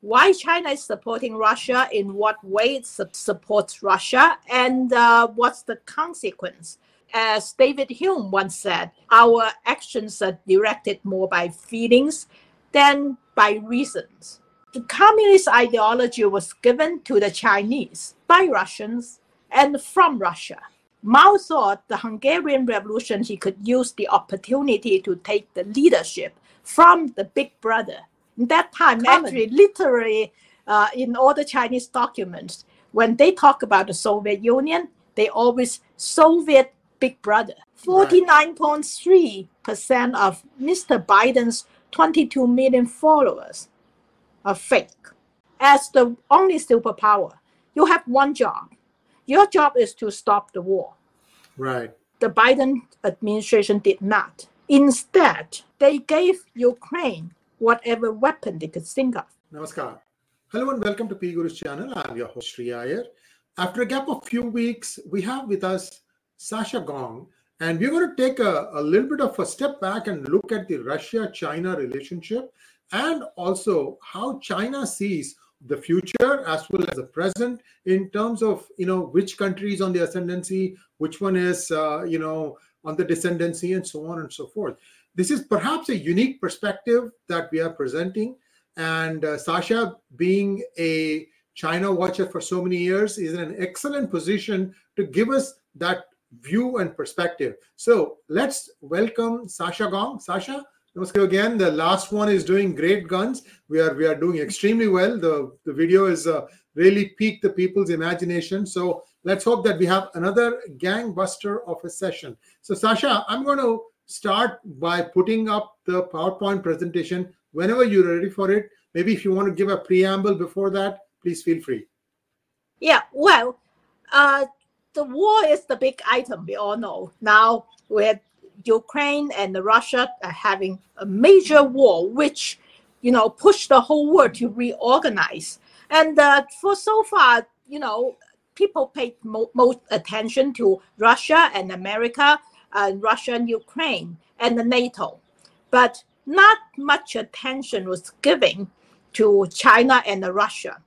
why China is supporting Russia, in what way it su- supports Russia, and uh, what's the consequence. As David Hume once said, our actions are directed more by feelings than by reasons. The communist ideology was given to the Chinese by Russians and from Russia. Mao thought the Hungarian Revolution he could use the opportunity to take the leadership from the big brother that time Common. actually literally uh, in all the chinese documents when they talk about the soviet union they always soviet big brother. 49.3% of mr biden's 22 million followers are fake. As the only superpower you have one job. Your job is to stop the war. Right. The biden administration did not. Instead they gave ukraine whatever weapon they could think of. Namaskar. Hello and welcome to PGurus channel. I'm your host Sree Iyer. After a gap of few weeks, we have with us Sasha Gong, and we're going to take a, a little bit of a step back and look at the Russia-China relationship and also how China sees the future as well as the present in terms of you know which country is on the ascendancy, which one is uh, you know on the descendancy, and so on and so forth. This is perhaps a unique perspective that we are presenting. And uh, Sasha, being a China watcher for so many years, is in an excellent position to give us that view and perspective. So let's welcome Sasha Gong. Sasha, namaskar again. The last one is doing great guns. We are we are doing extremely well. The the video is uh, really piqued the people's imagination. So let's hope that we have another gangbuster of a session. So Sasha, I'm going to start by putting up the PowerPoint presentation whenever you're ready for it. Maybe if you want to give a preamble before that, please feel free. Yeah, well, uh, the war is the big item, we all know. Now, with Ukraine and Russia are having a major war, which, you know, pushed the whole world to reorganize. And uh, for so far, you know, people paid mo- most attention to Russia and America uh, Russia and Ukraine and the NATO. But not much attention was given to China and Russia.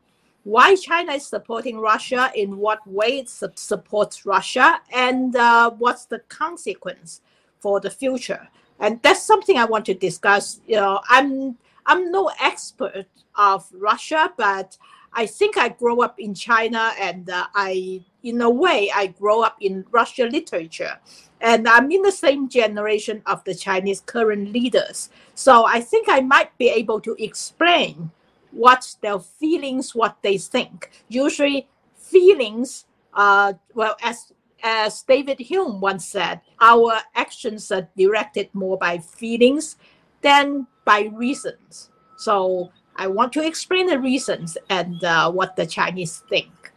Why China is supporting Russia, in what way it su- supports Russia, and uh, what's the consequence for the future. And that's something I want to discuss. You know, I'm I'm no expert of Russia, but I think I grew up in China, and uh, I, in a way, I grew up in Russian literature and I'm in the same generation of the Chinese current leaders. So I think I might be able to explain what their feelings, what they think. Usually, feelings, uh, well, as as David Hume once said, our actions are directed more by feelings than by reasons. So I want to explain the reasons and uh, what the Chinese think.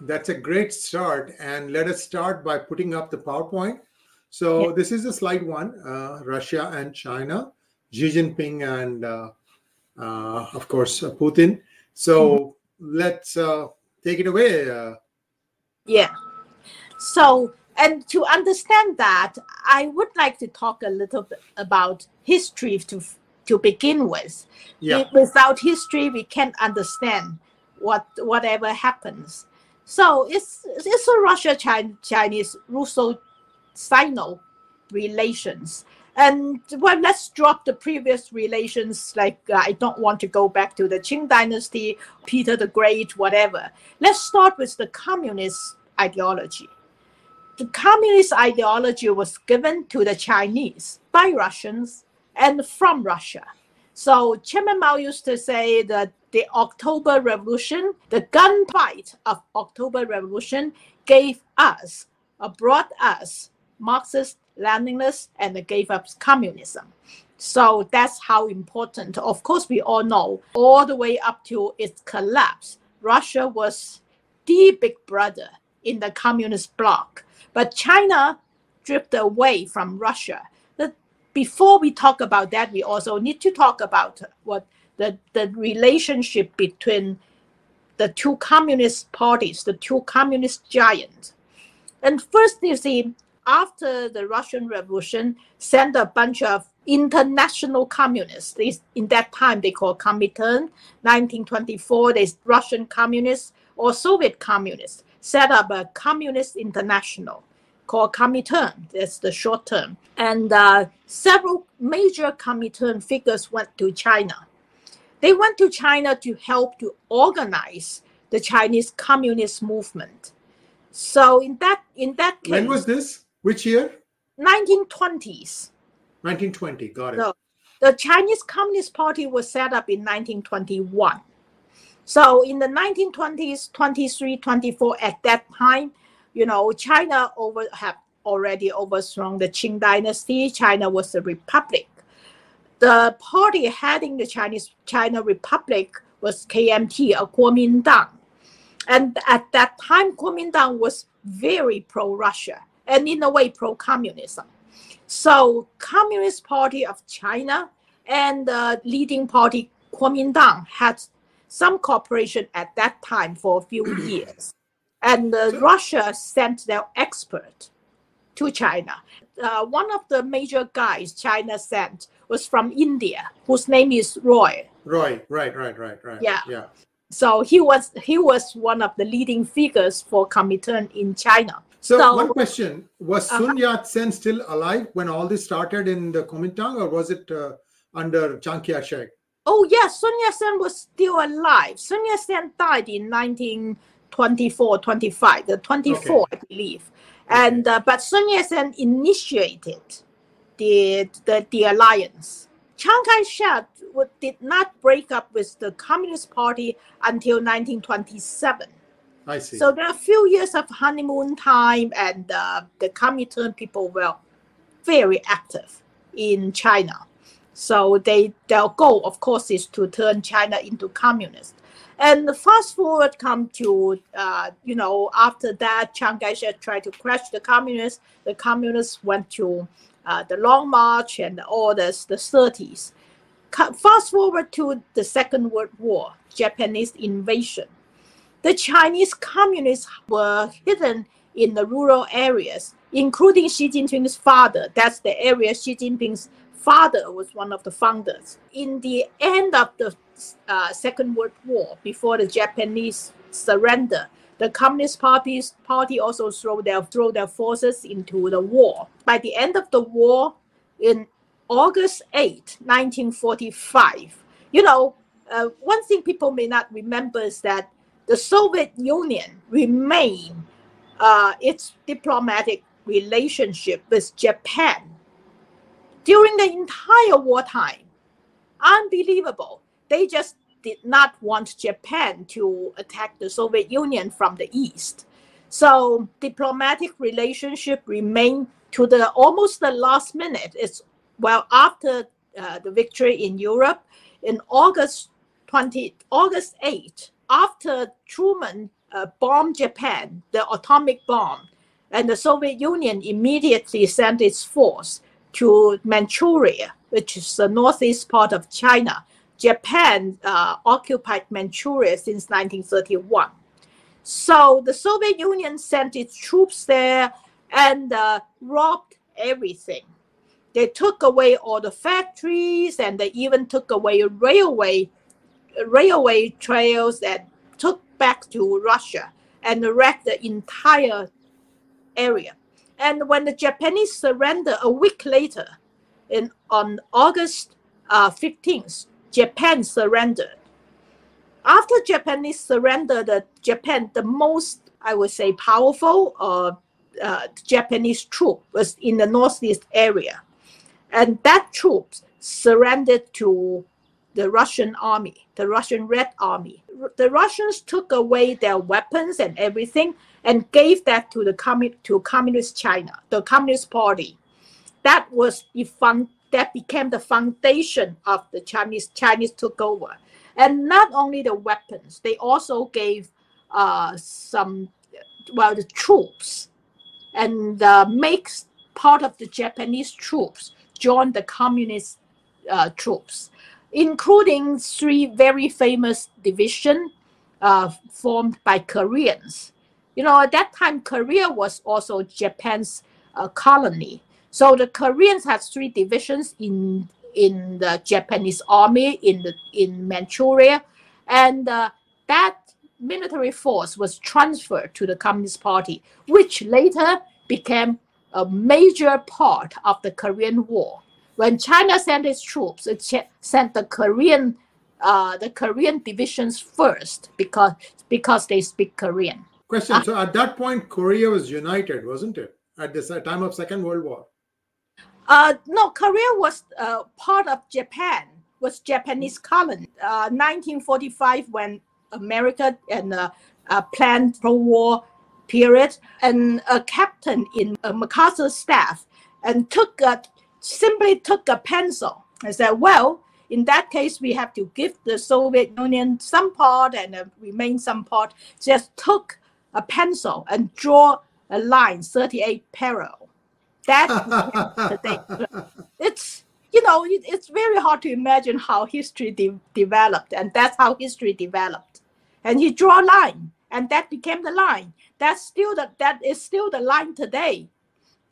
That's a great start. And let us start by putting up the PowerPoint. So yeah. this is the slide one, uh, Russia and China, Xi Jinping and uh, uh, of course uh, Putin. So mm-hmm. let's uh, take it away. Uh. Yeah. So and to understand that, I would like to talk a little bit about history to to begin with. Yeah. Without history, we can't understand what whatever happens. So it's it's a Russia Chinese Russo Sino relations. And well, let's drop the previous relations. Like uh, I don't want to go back to the Qing Dynasty, Peter the Great, whatever. Let's start with the communist ideology. The communist ideology was given to the Chinese by Russians and from Russia. So Chairman Mao used to say that the October Revolution, the gunfight of October Revolution, gave us, uh, brought us Marxist, Leninist, and gave up communism. So that's how important. Of course, we all know all the way up to its collapse, Russia was the big brother in the communist bloc. But China drifted away from Russia. Before we talk about that, we also need to talk about what the, the relationship between the two communist parties, the two communist giants. And first, you see, after the Russian Revolution, sent a bunch of international communists. in that time, they called Comintern. 1924, the Russian communists or Soviet communists set up a communist international called Comintern. That's the short term. And uh, several major Comintern figures went to China. They went to China to help to organize the Chinese communist movement. So in that in that case, when was this? Which year? 1920s. 1920. Got it. So the Chinese Communist Party was set up in 1921. So in the 1920s, 23, 24, at that time, you know, China over have already overthrown the Qing dynasty. China was a republic. The party heading the Chinese China Republic was KMT, a Kuomintang. And at that time, Kuomintang was very pro-Russia and in a way pro-communism. So Communist Party of China and the leading party Kuomintang had some cooperation at that time for a few years. And uh, Russia sent their expert to China. Uh, one of the major guys China sent was from India, whose name is Roy. Roy, right, right, right, right. Yeah. Yeah. So he was he was one of the leading figures for Comintern in China. So, so one question: Was uh-huh. Sun Yat-sen still alive when all this started in the Kuomintang, or was it uh, under Chiang Kai-shek? Oh yes, Sun Yat-sen was still alive. Sun Yat-sen died in 1924, 25, the 24, okay. I believe. And uh, but Sun Yat-sen initiated the, the the alliance. Chiang Kai-shek did not break up with the Communist Party until 1927. I see. So there are a few years of honeymoon time, and uh, the Comintern people were very active in China. So they their goal, of course, is to turn China into communist. And fast forward come to uh, you know after that, Chiang Kai-shek tried to crush the communists. The communists went to uh, the Long March and all this, the 30s. Fast forward to the Second World War, Japanese invasion the Chinese communists were hidden in the rural areas, including Xi Jinping's father. That's the area Xi Jinping's father was one of the founders. In the end of the uh, Second World War, before the Japanese surrender, the Communist Party's party also throw their throw their forces into the war. By the end of the war, in August 8, 1945, you know, uh, one thing people may not remember is that the Soviet Union remained uh, its diplomatic relationship with Japan during the entire wartime. Unbelievable. They just did not want Japan to attack the Soviet Union from the east. So diplomatic relationship remained to the almost the last minute. It's well after uh, the victory in Europe in August 20 August 8 after Truman uh, bombed Japan, the atomic bomb, and the Soviet Union immediately sent its force to Manchuria, which is the northeast part of China. Japan uh, occupied Manchuria since 1931. So the Soviet Union sent its troops there and uh, robbed everything. They took away all the factories and they even took away railway railway trails that took back to Russia and wrecked the entire area. And when the Japanese surrendered a week later, in on August uh, 15th, Japan surrendered. After Japanese surrendered, the Japan, the most I would say powerful uh, uh, Japanese troop was in the northeast area, and that troop surrendered to the Russian army, the Russian Red Army. The Russians took away their weapons and everything and gave that to the commun- to communist China, the Communist Party. That was fun- that became the foundation of the Chinese Chinese took over. And not only the weapons, they also gave uh, some well the troops and uh, makes part of the Japanese troops join the communist uh, troops including three very famous division uh, formed by Koreans. You know, at that time, Korea was also Japan's uh, colony. So the Koreans had three divisions in in the Japanese army in the in Manchuria, and uh, that military force was transferred to the Communist Party, which later became a major part of the Korean War. When China sent its troops, it sent the Korean uh, the Korean divisions first because because they speak Korean. Question. Uh, so at that point, Korea was united, wasn't it? At the time of Second World War. Uh, no, Korea was uh, part of Japan. Was Japanese colony. 1945 uh, when America and uh, uh, planned pro-war period, and a captain in uh, MacArthur's staff, and took a, simply took a pencil and said, "Well, in that case, we have to give the Soviet Union some part and uh, remain some part." Just took a pencil and draw a line 38 parallel. That it's you know it, it's very hard to imagine how history de- developed, and that's how history developed. And he draw a line and that became the line. That's still the, that is still the line today.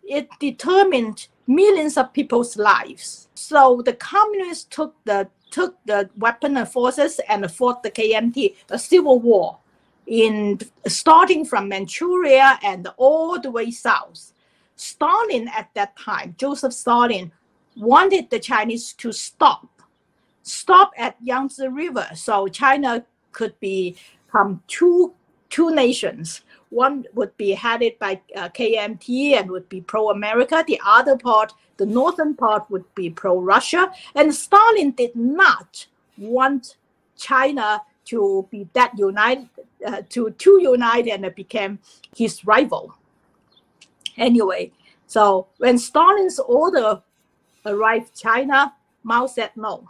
It determined millions of people's lives. So the communists took the took the weapon and forces and fought the kmt a civil war in starting from manchuria and all the way south stalin at that time joseph stalin wanted the chinese to stop stop at yangtze river so china could be become two two nations. One would be headed by uh, KMT and would be pro-America. The other part, the northern part, would be pro-Russia. And Stalin did not want China to be that united, uh, to to unite, and it became his rival. Anyway, so when Stalin's order arrived China, Mao said no,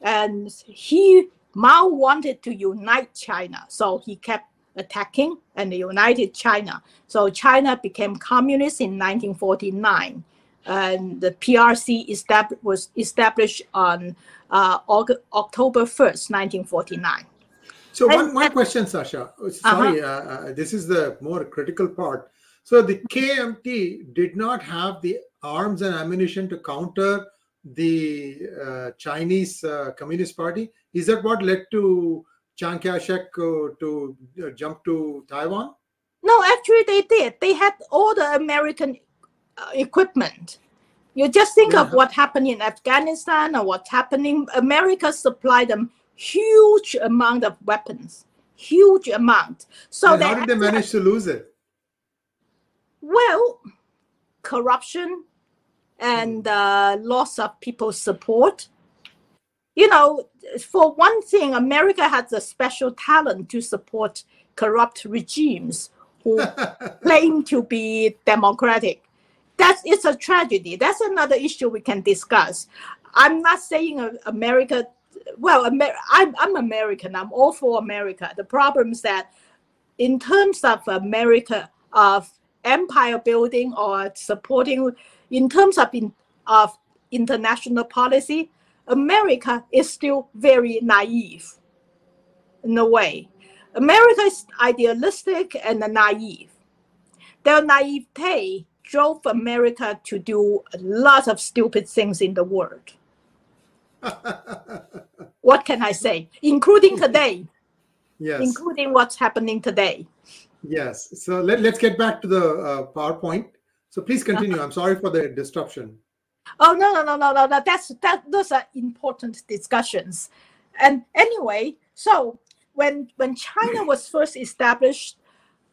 and he Mao wanted to unite China, so he kept attacking and united China. So China became communist in 1949, and the PRC was established on uh, August, October 1st, 1949. So and, one, one question, Sasha. Oh, sorry, uh-huh. uh, uh, this is the more critical part. So the KMT did not have the arms and ammunition to counter the uh, Chinese uh, Communist Party. Is that what led to Chiang Kai-shek uh, to uh, jump to Taiwan? No, actually they did. They had all the American uh, equipment. You just think yeah. of what happened in Afghanistan or what's happening. America supplied them huge amount of weapons, huge amount. So how did they manage to lose it? Well, corruption, and uh, loss of people's support. You know, for one thing, America has a special talent to support corrupt regimes who claim to be democratic. That's it's a tragedy. That's another issue we can discuss. I'm not saying America. Well, Amer- I'm, I'm American. I'm all for America. The problem is that, in terms of America of empire building or supporting in terms of, in, of international policy, America is still very naive in a way. America is idealistic and naive. Their naivete drove America to do a lot of stupid things in the world. what can I say? Including today. Yes. Including what's happening today. Yes. So let, let's get back to the uh, PowerPoint. So please continue. I'm sorry for the disruption. Oh no no no no no! no. That's that. Those are important discussions. And anyway, so when when China was first established,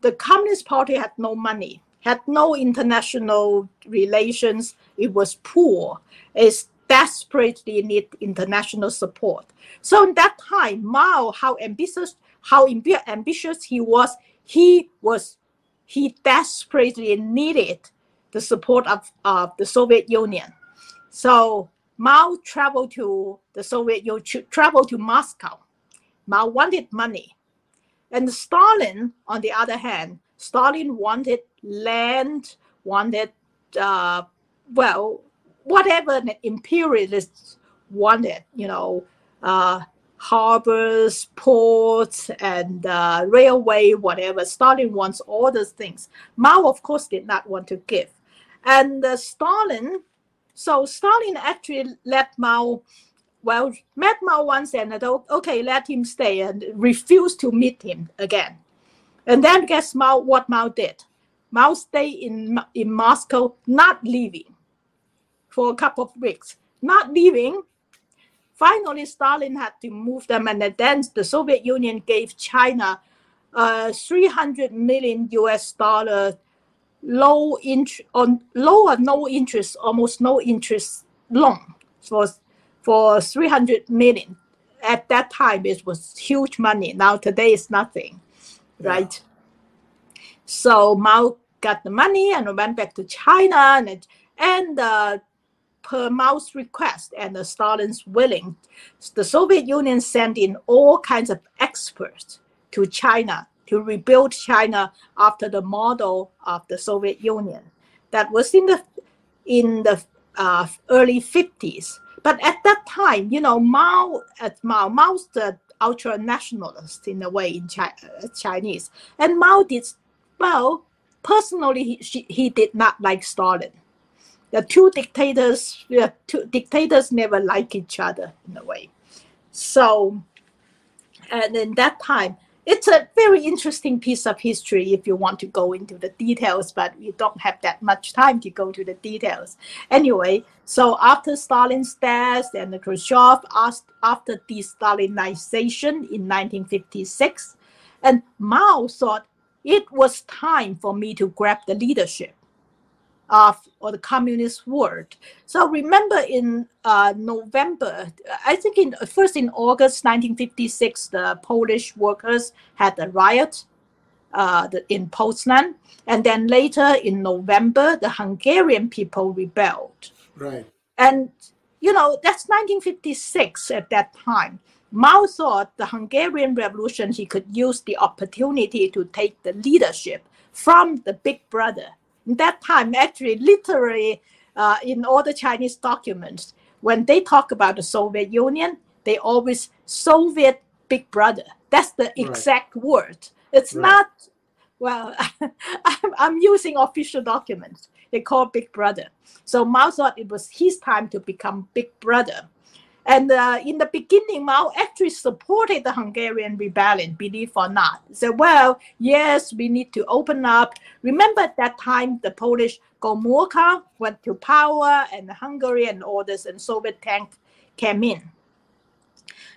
the Communist Party had no money, had no international relations. It was poor. It desperately need international support. So in that time, Mao, how ambitious, how ambitious he was, he was, he desperately needed the support of, of the Soviet Union. So Mao traveled to the Soviet Union, traveled to Moscow. Mao wanted money. And Stalin, on the other hand, Stalin wanted land, wanted, uh, well, whatever the imperialists wanted, you know, uh, harbors, ports, and uh, railway, whatever. Stalin wants all those things. Mao, of course, did not want to give. And uh, Stalin, so Stalin actually let Mao, well, met Mao once and said, okay, let him stay and refused to meet him again. And then guess Mao what Mao did? Mao stayed in in Moscow, not leaving for a couple of weeks, not leaving. Finally, Stalin had to move them, and then the Soviet Union gave China uh, 300 million US dollar low interest on low or no interest, almost no interest loan for for 300 million. At that time, it was huge money. Now today is nothing, yeah. right? So Mao got the money and went back to China and and uh, per Mao's request and the Stalin's willing, the Soviet Union sent in all kinds of experts to China to rebuild China after the model of the Soviet Union. That was in the in the uh, early 50s. But at that time, you know, Mao at Mao, Mao's the ultra nationalist in a way in uh, Chinese, and Mao did well. Personally, he, he did not like Stalin. The two dictators, two dictators never like each other in a way. So, and in that time, it's a very interesting piece of history if you want to go into the details, but we don't have that much time to go to the details. Anyway, so after Stalin's death and the Khrushchev after de-Stalinization in 1956, and Mao thought it was time for me to grab the leadership of or the communist world. So remember in uh, November, I think in first in August 1956, the Polish workers had a riot uh, in Poznan, and then later in November, the Hungarian people rebelled. Right. And you know that's 1956 at that time. Mao thought the Hungarian Revolution he could use the opportunity to take the leadership from the big brother that time, actually, literally, uh, in all the Chinese documents, when they talk about the Soviet Union, they always Soviet Big Brother. That's the exact right. word. It's right. not. Well, I'm, I'm using official documents. They call Big Brother. So Mao thought it was his time to become Big Brother. And uh, in the beginning, Mao actually supported the Hungarian rebellion, believe or not. He said, well, yes, we need to open up. Remember at that time, the Polish Gomulka went to power and Hungary and all this, and Soviet tank came in.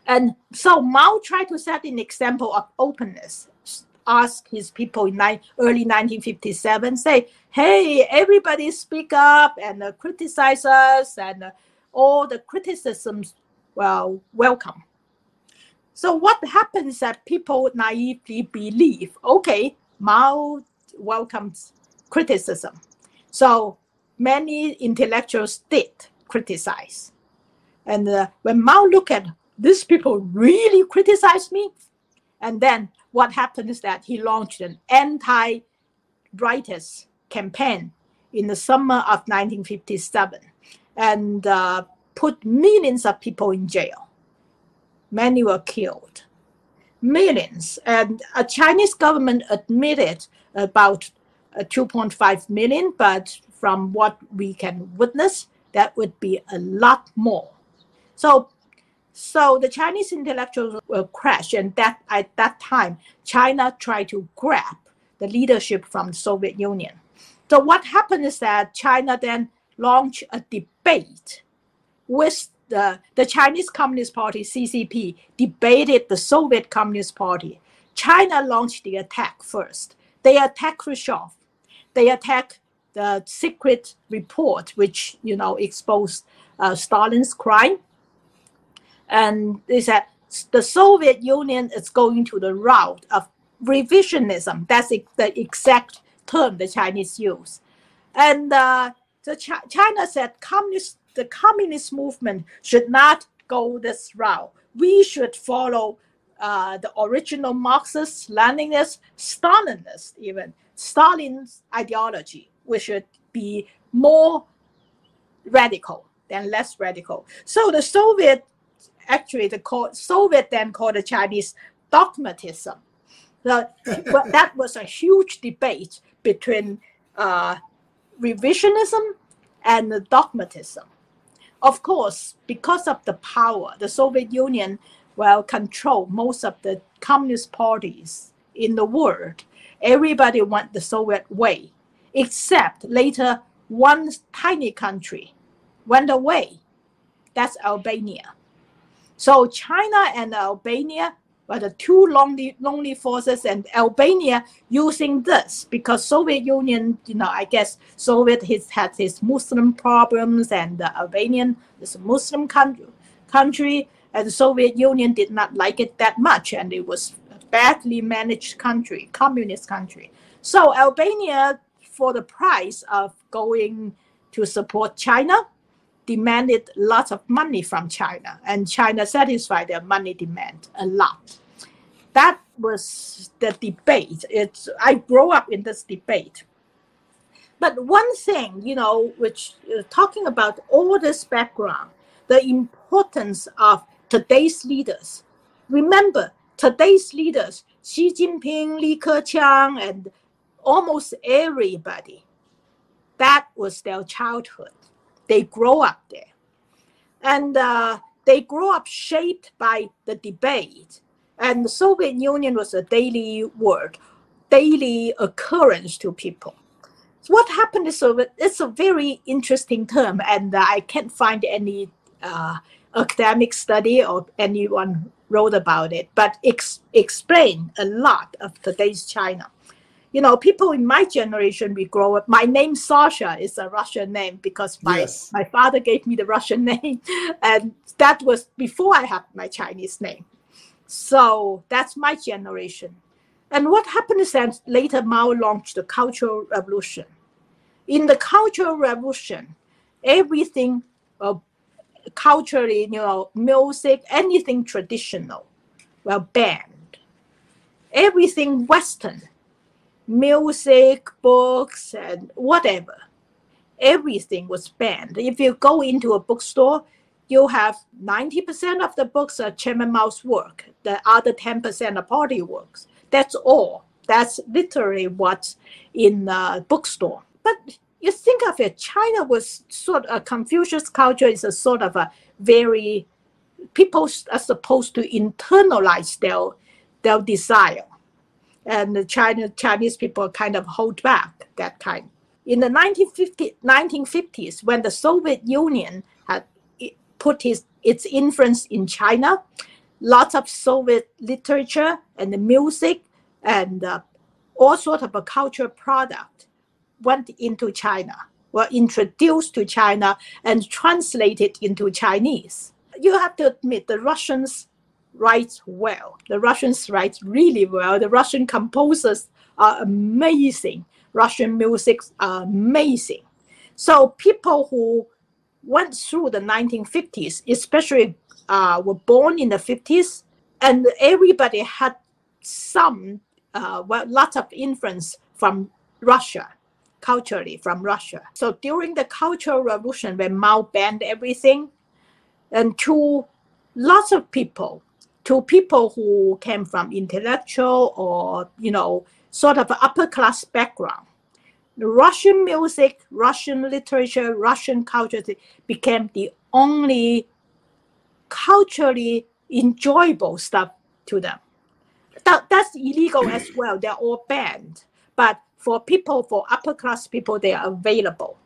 And so Mao tried to set an example of openness. Ask his people in early 1957, say, hey, everybody speak up and uh, criticize us and uh, all the criticisms well welcome. So what happens that people naively believe, okay, Mao welcomes criticism. So many intellectuals did criticize. And uh, when Mao looked at these people really criticize me, and then what happened is that he launched an anti-writers campaign in the summer of 1957 and uh, put millions of people in jail. Many were killed. Millions. And a Chinese government admitted about uh, 2.5 million, but from what we can witness, that would be a lot more. So, so the Chinese intellectuals will crash, and that at that time, China tried to grab the leadership from the Soviet Union. So what happened is that China then launched a debate with the, the Chinese Communist Party, CCP, debated the Soviet Communist Party. China launched the attack first. They attacked Khrushchev. They attacked the secret report, which you know exposed uh, Stalin's crime. And they said the Soviet Union is going to the route of revisionism. That's the exact term the Chinese use. And uh, so Ch- China said communist, the communist movement should not go this route. We should follow uh, the original Marxist, Leninist, Stalinist, even Stalin's ideology. We should be more radical than less radical. So the Soviet, actually, the Soviet then called the Chinese dogmatism. So, that was a huge debate between uh, revisionism and dogmatism. Of course, because of the power, the Soviet Union well control most of the communist parties in the world. Everybody went the Soviet way, except later one tiny country went away. That's Albania. So China and Albania were the two lonely, lonely forces, and Albania using this because Soviet Union, you know, I guess Soviet has had his Muslim problems, and the Albanian is a Muslim country, country, and the Soviet Union did not like it that much, and it was badly managed country, communist country. So Albania, for the price of going to support China, demanded lots of money from China, and China satisfied their money demand a lot. That was the debate. It's I grew up in this debate. But one thing, you know, which uh, talking about all this background, the importance of today's leaders. Remember, today's leaders, Xi Jinping, Li Keqiang, and almost everybody, that was their childhood they grow up there. And uh, they grow up shaped by the debate. And the Soviet Union was a daily word, daily occurrence to people. So what happened is so it's a very interesting term, and I can't find any uh, academic study or anyone wrote about it, but ex- explain a lot of today's China you know, people in my generation, we grow up. My name Sasha is a Russian name because my yes. my father gave me the Russian name, and that was before I had my Chinese name. So that's my generation. And what happened is that later Mao launched the Cultural Revolution. In the Cultural Revolution, everything uh, culturally, you know, music, anything traditional, were banned. Everything Western music, books, and whatever. Everything was banned. If you go into a bookstore, you have 90% of the books are Chairman Mao's work. The other 10% are party works. That's all. That's literally what's in the bookstore. But you think of it, China was sort of a Confucius culture is a sort of a very people are supposed to internalize their their desire and the China, Chinese people kind of hold back that time. In the 1950, 1950s, when the Soviet Union had put his, its influence in China, lots of Soviet literature and the music and uh, all sort of a cultural product went into China, were introduced to China and translated into Chinese. You have to admit the Russians writes well. The Russians write really well. The Russian composers are amazing. Russian music are amazing. So people who went through the 1950s, especially uh, were born in the 50s, and everybody had some, uh, well, lots of influence from Russia, culturally from Russia. So during the Cultural Revolution, when Mao banned everything, and to lots of people, to people who came from intellectual or you know sort of upper class background. Russian music russian literature russian culture became the only culturally enjoyable stuff to them. That, that's illegal as well. They're all banned. But for people for upper class people they are available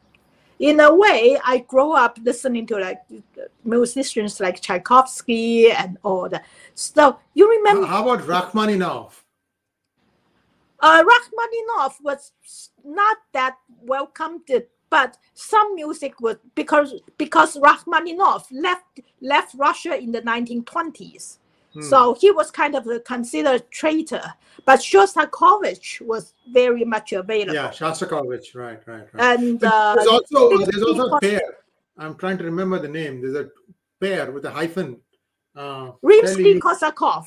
in a way, I grow up listening to like musicians like Tchaikovsky and all that. So you remember? How about Rachmaninoff? Uh, Rachmaninoff was not that welcomed, but some music was because because Rachmaninoff left left Russia in the 1920s. Hmm. So he was kind of considered traitor. But Shostakovich was very much available. Yeah, Shostakovich, right, right, right. And uh, there's also there's also a pair. I'm trying to remember the name. There's a pair with a hyphen. Uh, Rimsky Korsakov.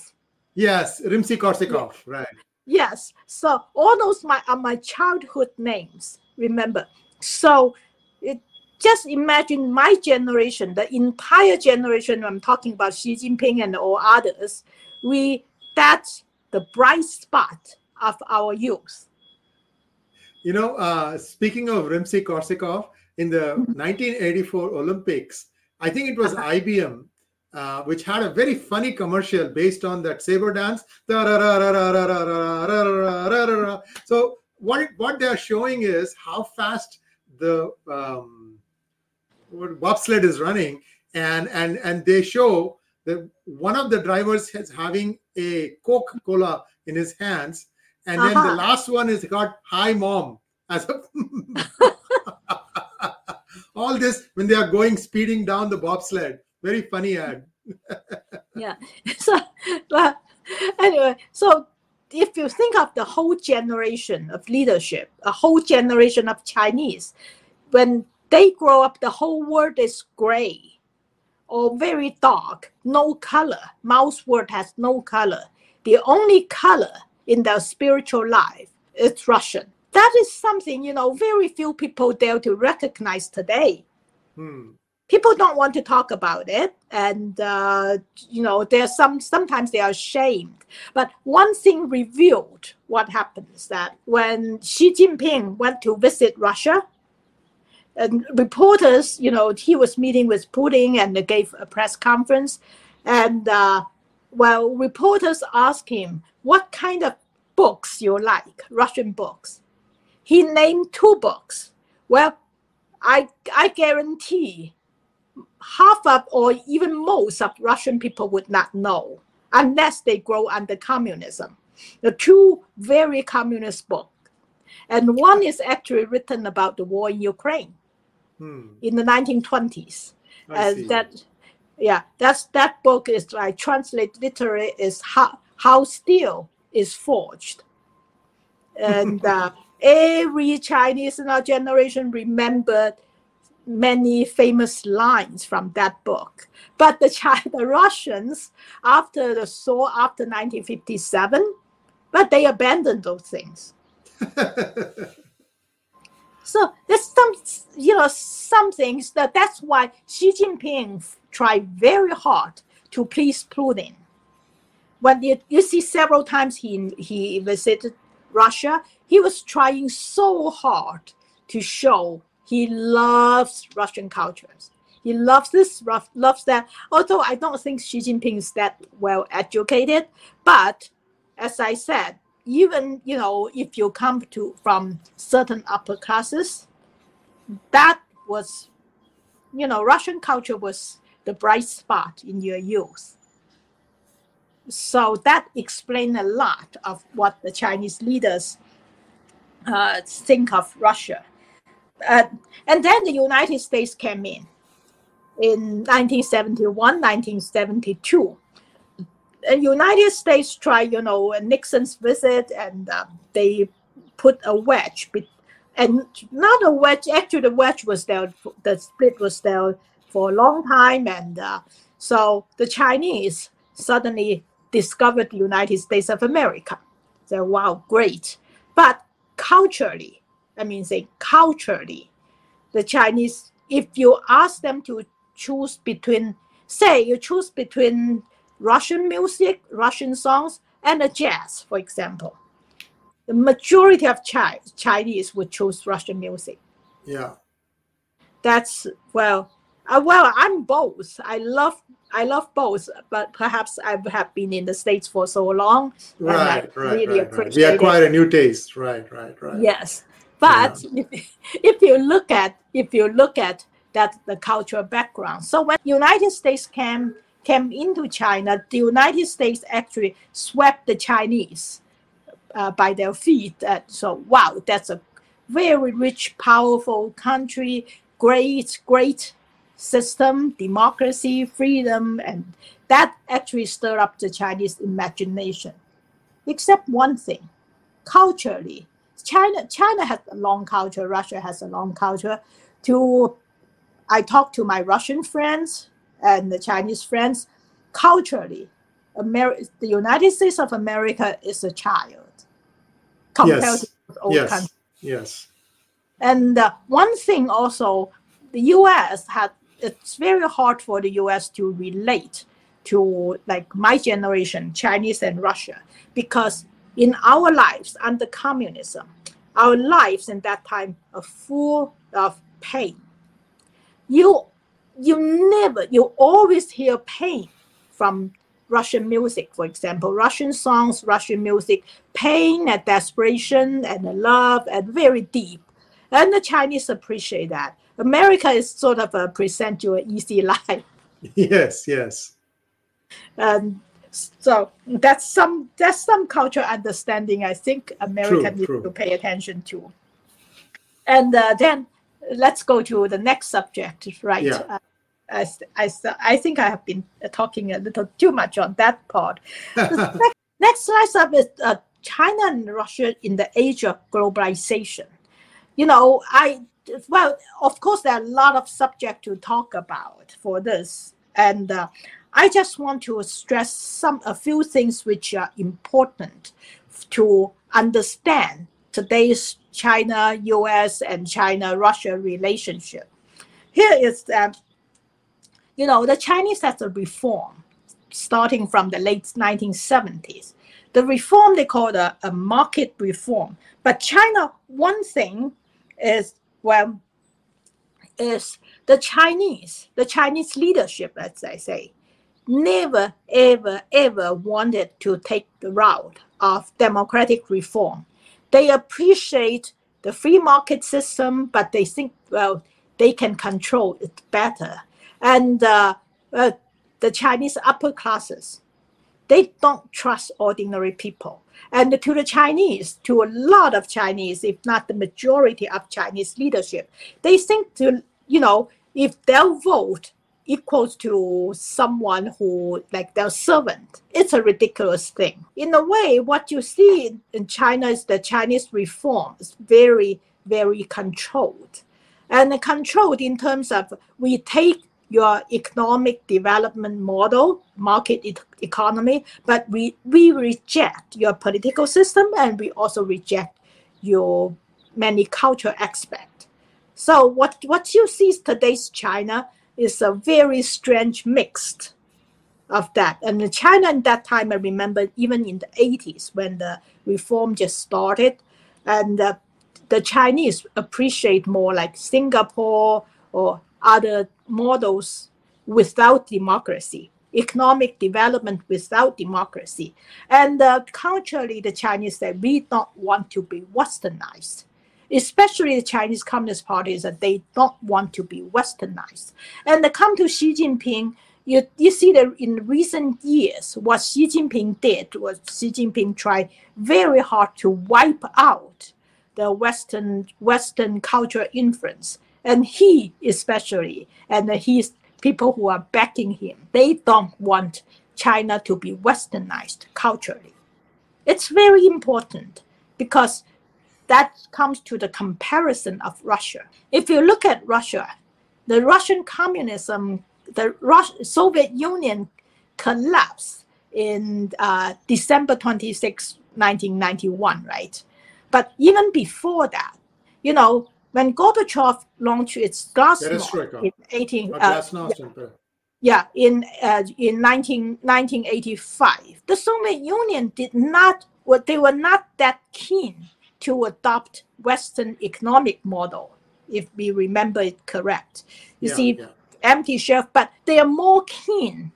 Yes, Rimsky Korsakov, yeah. right. Yes. So all those my are my childhood names. Remember. So it just imagine my generation, the entire generation. I'm talking about Xi Jinping and all others. We that's the bright spot of our youth. You know, uh, speaking of Rimsky Korsakov, in the 1984 Olympics, I think it was Uh-huh. IBM, uh, which had a very funny commercial based on that saber dance. So what what they are showing is how fast the um, bobsled is running, and and and they show that one of the drivers is having a Coca Cola in his hands, and then the Uh-huh. last one is got "Hi Mom" as a all this when they are going speeding down the bobsled. Very funny ad. Yeah. So but anyway so if you think of the whole generation of leadership a whole generation of chinese when they grow up the whole world is gray or very dark no color. Mao's world has no color. The only color in their spiritual life is russian. That is something you know very few people dare to recognize today. Hmm. people don't want to talk about it and uh, you know there's some sometimes they are ashamed but one thing revealed what happens that when xi jinping went to visit russia and reporters you know he was meeting with putin and gave a press conference. And uh, well reporters asked him what kind of books you like? Russian books. He named two books. Well i i guarantee half of or even most of Russian people would not know unless they grow under communism. The two very communist books. And one is actually written about the war in Ukraine Hmm. in the 1920s. And that yeah, that's that book is like translate literally is how how steel is forged. And uh, every Chinese in our generation remembered many famous lines from that book. But the Chi- the Russians, after the war after 1957, but they abandoned those things. So there's some, you know, some things that that's why Xi Jinping tried very hard to please Putin. When you, you see several times he he visited Russia, he was trying so hard to show he loves Russian cultures. He loves this, loves that. Although I don't think Xi Jinping is that well educated, but as I said, even you know if you come to from certain upper classes, that was, you know, Russian culture was the bright spot in your youth. So that explained a lot of what the Chinese leaders uh, think of Russia. Uh, and then the United States came in in 1971, 1972. The United States tried, you know, Nixon's visit, and uh, they put a wedge, be- and not a wedge. Actually, the wedge was there. The split was there for a long time, and uh, so the Chinese suddenly discovered the United States of America. So wow, great! But culturally, I mean, say culturally, the Chinese, if you ask them to choose between, say, you choose between Russian music, Russian songs, and a jazz, for example, the majority of Chi- Chinese would choose Russian music. yeah. That's well, uh, well, I'm both. I love, I love both, but perhaps I have been in the states for so long. Right, right, really right, right. We appreciate it. acquire a new taste. Right, right, right. Yes, but if, if you look at if you look at that the cultural background, so when United States came came into China, the United States actually swept the Chinese uh, by their feet. Uh, so wow, that's a very rich, powerful country, great, great system, democracy, freedom, and that actually stirred up the Chinese imagination. Except one thing, culturally, China China has a long culture. Russia has a long culture. To I talk to my Russian friends and the Chinese friends. Culturally, the United States of America is a child compared Yes. to old Yes. country. Yes. And uh, one thing also, the U.S. had it's very hard for the U.S. to relate to like my generation, Chinese and Russia, because in our lives under communism, our lives in that time are full of pain. You you never you always hear pain from Russian music, for example, Russian songs, Russian music, pain and desperation and love and very deep. And the Chinese appreciate that. America is sort of a present you an easy life. Yes, yes. And so that's some that's some cultural understanding I think America True, needs true. to pay attention to. And uh, then let's go to the next subject, right? Yeah. Uh, I, I, I think I have been talking a little too much on that part. The next slide up is uh, China and Russia in the age of globalization. You know, I well, of course, there are a lot of subject to talk about for this, and uh, I just want to stress some a few things which are important to understand today's China, U.S. and China-Russia relationship. Here is that you know the Chinese has a reform starting from the late 1970s. The reform they call a, a market reform, but China one thing is well is the Chinese, the Chinese leadership, as I say, never, ever, ever wanted to take the route of democratic reform. They appreciate the free market system, but they think, well, they can control it better. And uh, uh, the Chinese upper classes, they don't trust ordinary people. And to the Chinese, to a lot of Chinese, if not the majority of Chinese leadership, they think to, you know, if they'll vote equals to someone who like their servant, it's a ridiculous thing. In a way, what you see in China is the Chinese reform is very, very controlled. And controlled in terms of we take your economic development model, market e- economy, but we, we reject your political system and we also reject your many cultural aspect. So what, what you see is today's China is a very strange mix of that. And China at that time, I remember even in the 80s when the reform just started, and uh, the Chinese appreciate more like Singapore or other models without democracy, economic development without democracy. And uh, culturally, the Chinese said we don't want to be westernized. Especially the Chinese Communist Party is that they don't want to be westernized. And they come to Xi Jinping, you, you see that in recent years, what Xi Jinping did was Xi Jinping tried very hard to wipe out the Western Western cultural influence. And he especially and his people who are backing him they don't want china to be westernized culturally. It's very important because that comes to the comparison of russia. If you look at russia the russian communism the Rus- soviet union collapsed in uh, december 26 1991 right? But even before that you know when Gorbachev launched its glasnost in 18, Uh, and yeah, in uh, in 19, 1985, the Soviet Union did not, well, they were not that keen to adopt Western economic model, if we remember it correct. You yeah, see, yeah. empty shelf, but they are more keen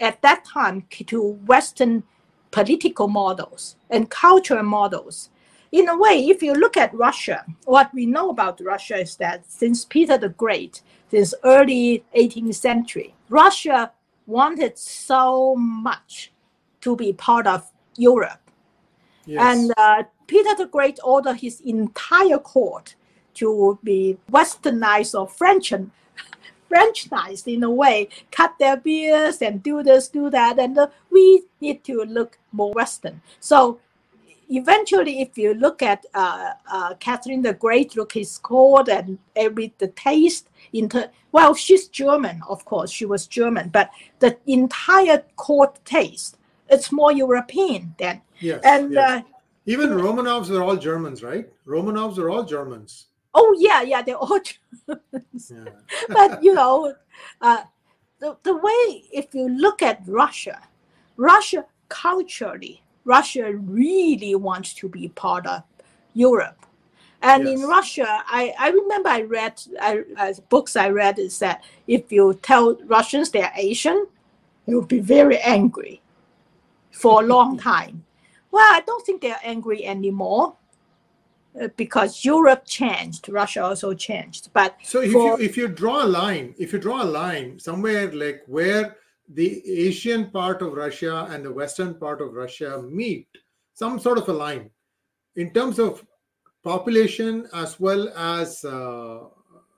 at that time to Western political models and cultural models. In a way, if you look at Russia, what we know about Russia is that since Peter the Great, since early 18th century, Russia wanted so much to be part of Europe. Yes. And uh, Peter the Great ordered his entire court to be westernized or French Frenchnized in a way, cut their beards and do this, do that, and uh, we need to look more Western. So eventually, if you look at uh, uh, Catherine the Great, look his court and every the taste into well, she's German, of course, she was German, but the entire court taste it's more European than yes, and yes. Even Romanovs are all Germans, right? Romanovs are all Germans. oh yeah, yeah, they're all Yeah. but you know, uh, the, the way if you look at Russia, Russia culturally, Russia really wants to be part of Europe. And in Russia, I, I remember I read I, as books I read is that if you tell Russians they're Asian, you'll be very angry for a long time. Well, I don't think they're angry anymore uh, because Europe changed, Russia also changed. But So if for- you if you draw a line, if you draw a line somewhere like where the Asian part of Russia and the western part of Russia meet, some sort of a line in terms of population as well as uh,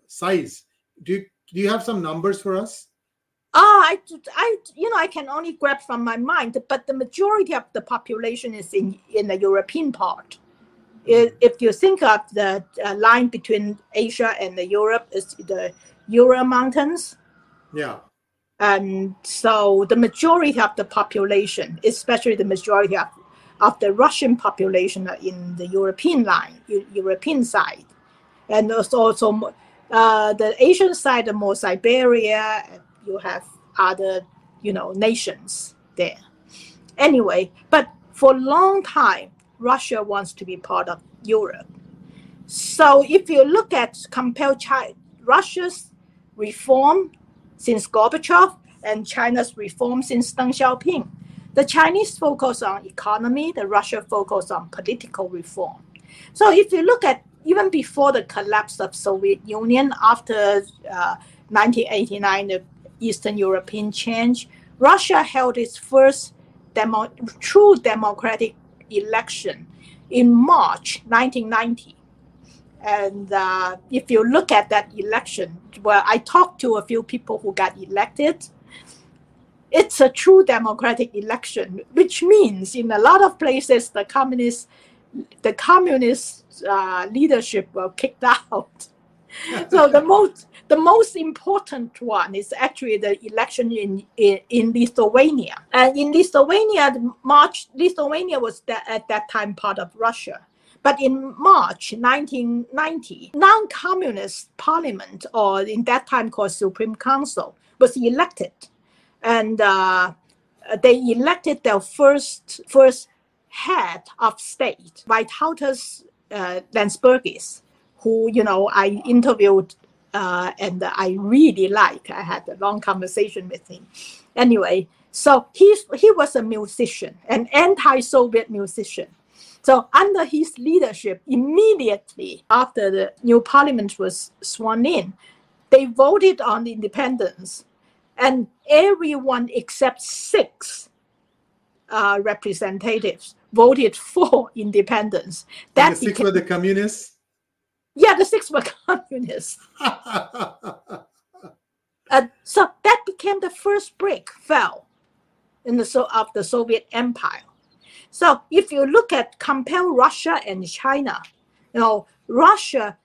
size. Do you, do you have some numbers for us? Oh, I, I, you know, I can only grab from my mind, but the majority of the population is in in the European part. If you think of the uh, line between Asia and the Europe, is the Ural Mountains, Yeah. and so the majority of the population, especially the majority of, of the Russian population, are in the European line, European side, and there's also uh, the Asian side, the more Siberia. You have other, you know, nations there. Anyway, but for a long time, Russia wants to be part of Europe. So if you look at compare China, Russia's reform since Gorbachev and China's reform since Deng Xiaoping. The Chinese focus on economy, the Russia focus on political reform. So if you look at even before the collapse of Soviet Union after uh, 1989, the Eastern European change, Russia held its first demo, true democratic election in March 1990. And uh, if you look at that election, well, I talked to a few people who got elected. It's a true democratic election, which means in a lot of places the communist, the communist uh, leadership were kicked out. So the most the most important one is actually the election in in, in Lithuania. And in Lithuania, March Lithuania was at that time part of Russia. But in March 1990, non-communist parliament, or in that time called Supreme Council, was elected, and uh, they elected their first first head of state, Vytautas uh, Landsbergis, who you know I interviewed uh, and I really like. I had a long conversation with him. Anyway, so he's he was a musician, an anti-Soviet musician. So under his leadership, immediately after the new parliament was sworn in, they voted on independence, and everyone except six uh, representatives voted for independence. That the six became, were the communists. Yeah, the six were communists. Uh, so that became the first brick fell in the so of the Soviet Empire. So if you look at compare Russia and China, you know Russia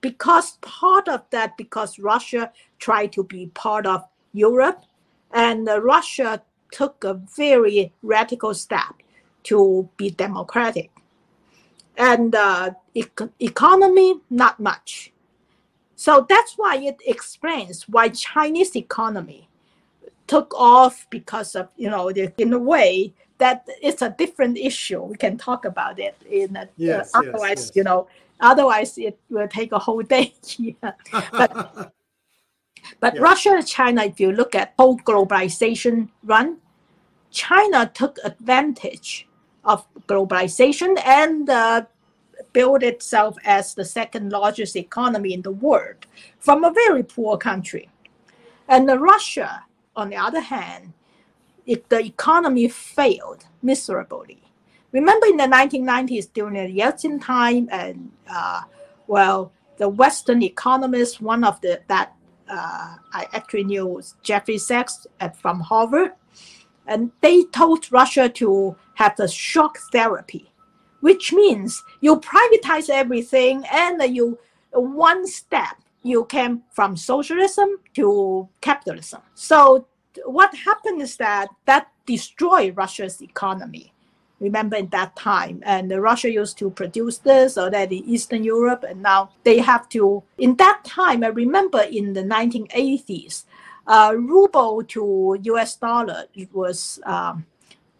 because part of that because Russia tried to be part of Europe, and uh, Russia took a very radical step to be democratic, and uh, ec- economy not much. So that's why it explains why Chinese economy took off because of you know the, in a way that it's a different issue. We can talk about it in a, Yes, uh, otherwise yes. you know otherwise it will take a whole day here. But But Yeah. Russia and China, if you look at whole globalization run, China took advantage of globalization and uh, built itself as the second largest economy in the world from a very poor country. And Russia, on the other hand, the economy failed miserably. Remember in the 1990s during the Yeltsin time, and uh, well, the Western economists, one of the that uh, I actually knew Jeffrey Sachs at, from Harvard, and they told Russia to have the shock therapy, which means you privatize everything and you one step you came from socialism to capitalism. So what happened is that that destroyed Russia's economy. Remember in that time, and Russia used to produce this or that in Eastern Europe, and now they have to. In that time, I remember in the 1980s, uh, ruble to US dollar was um,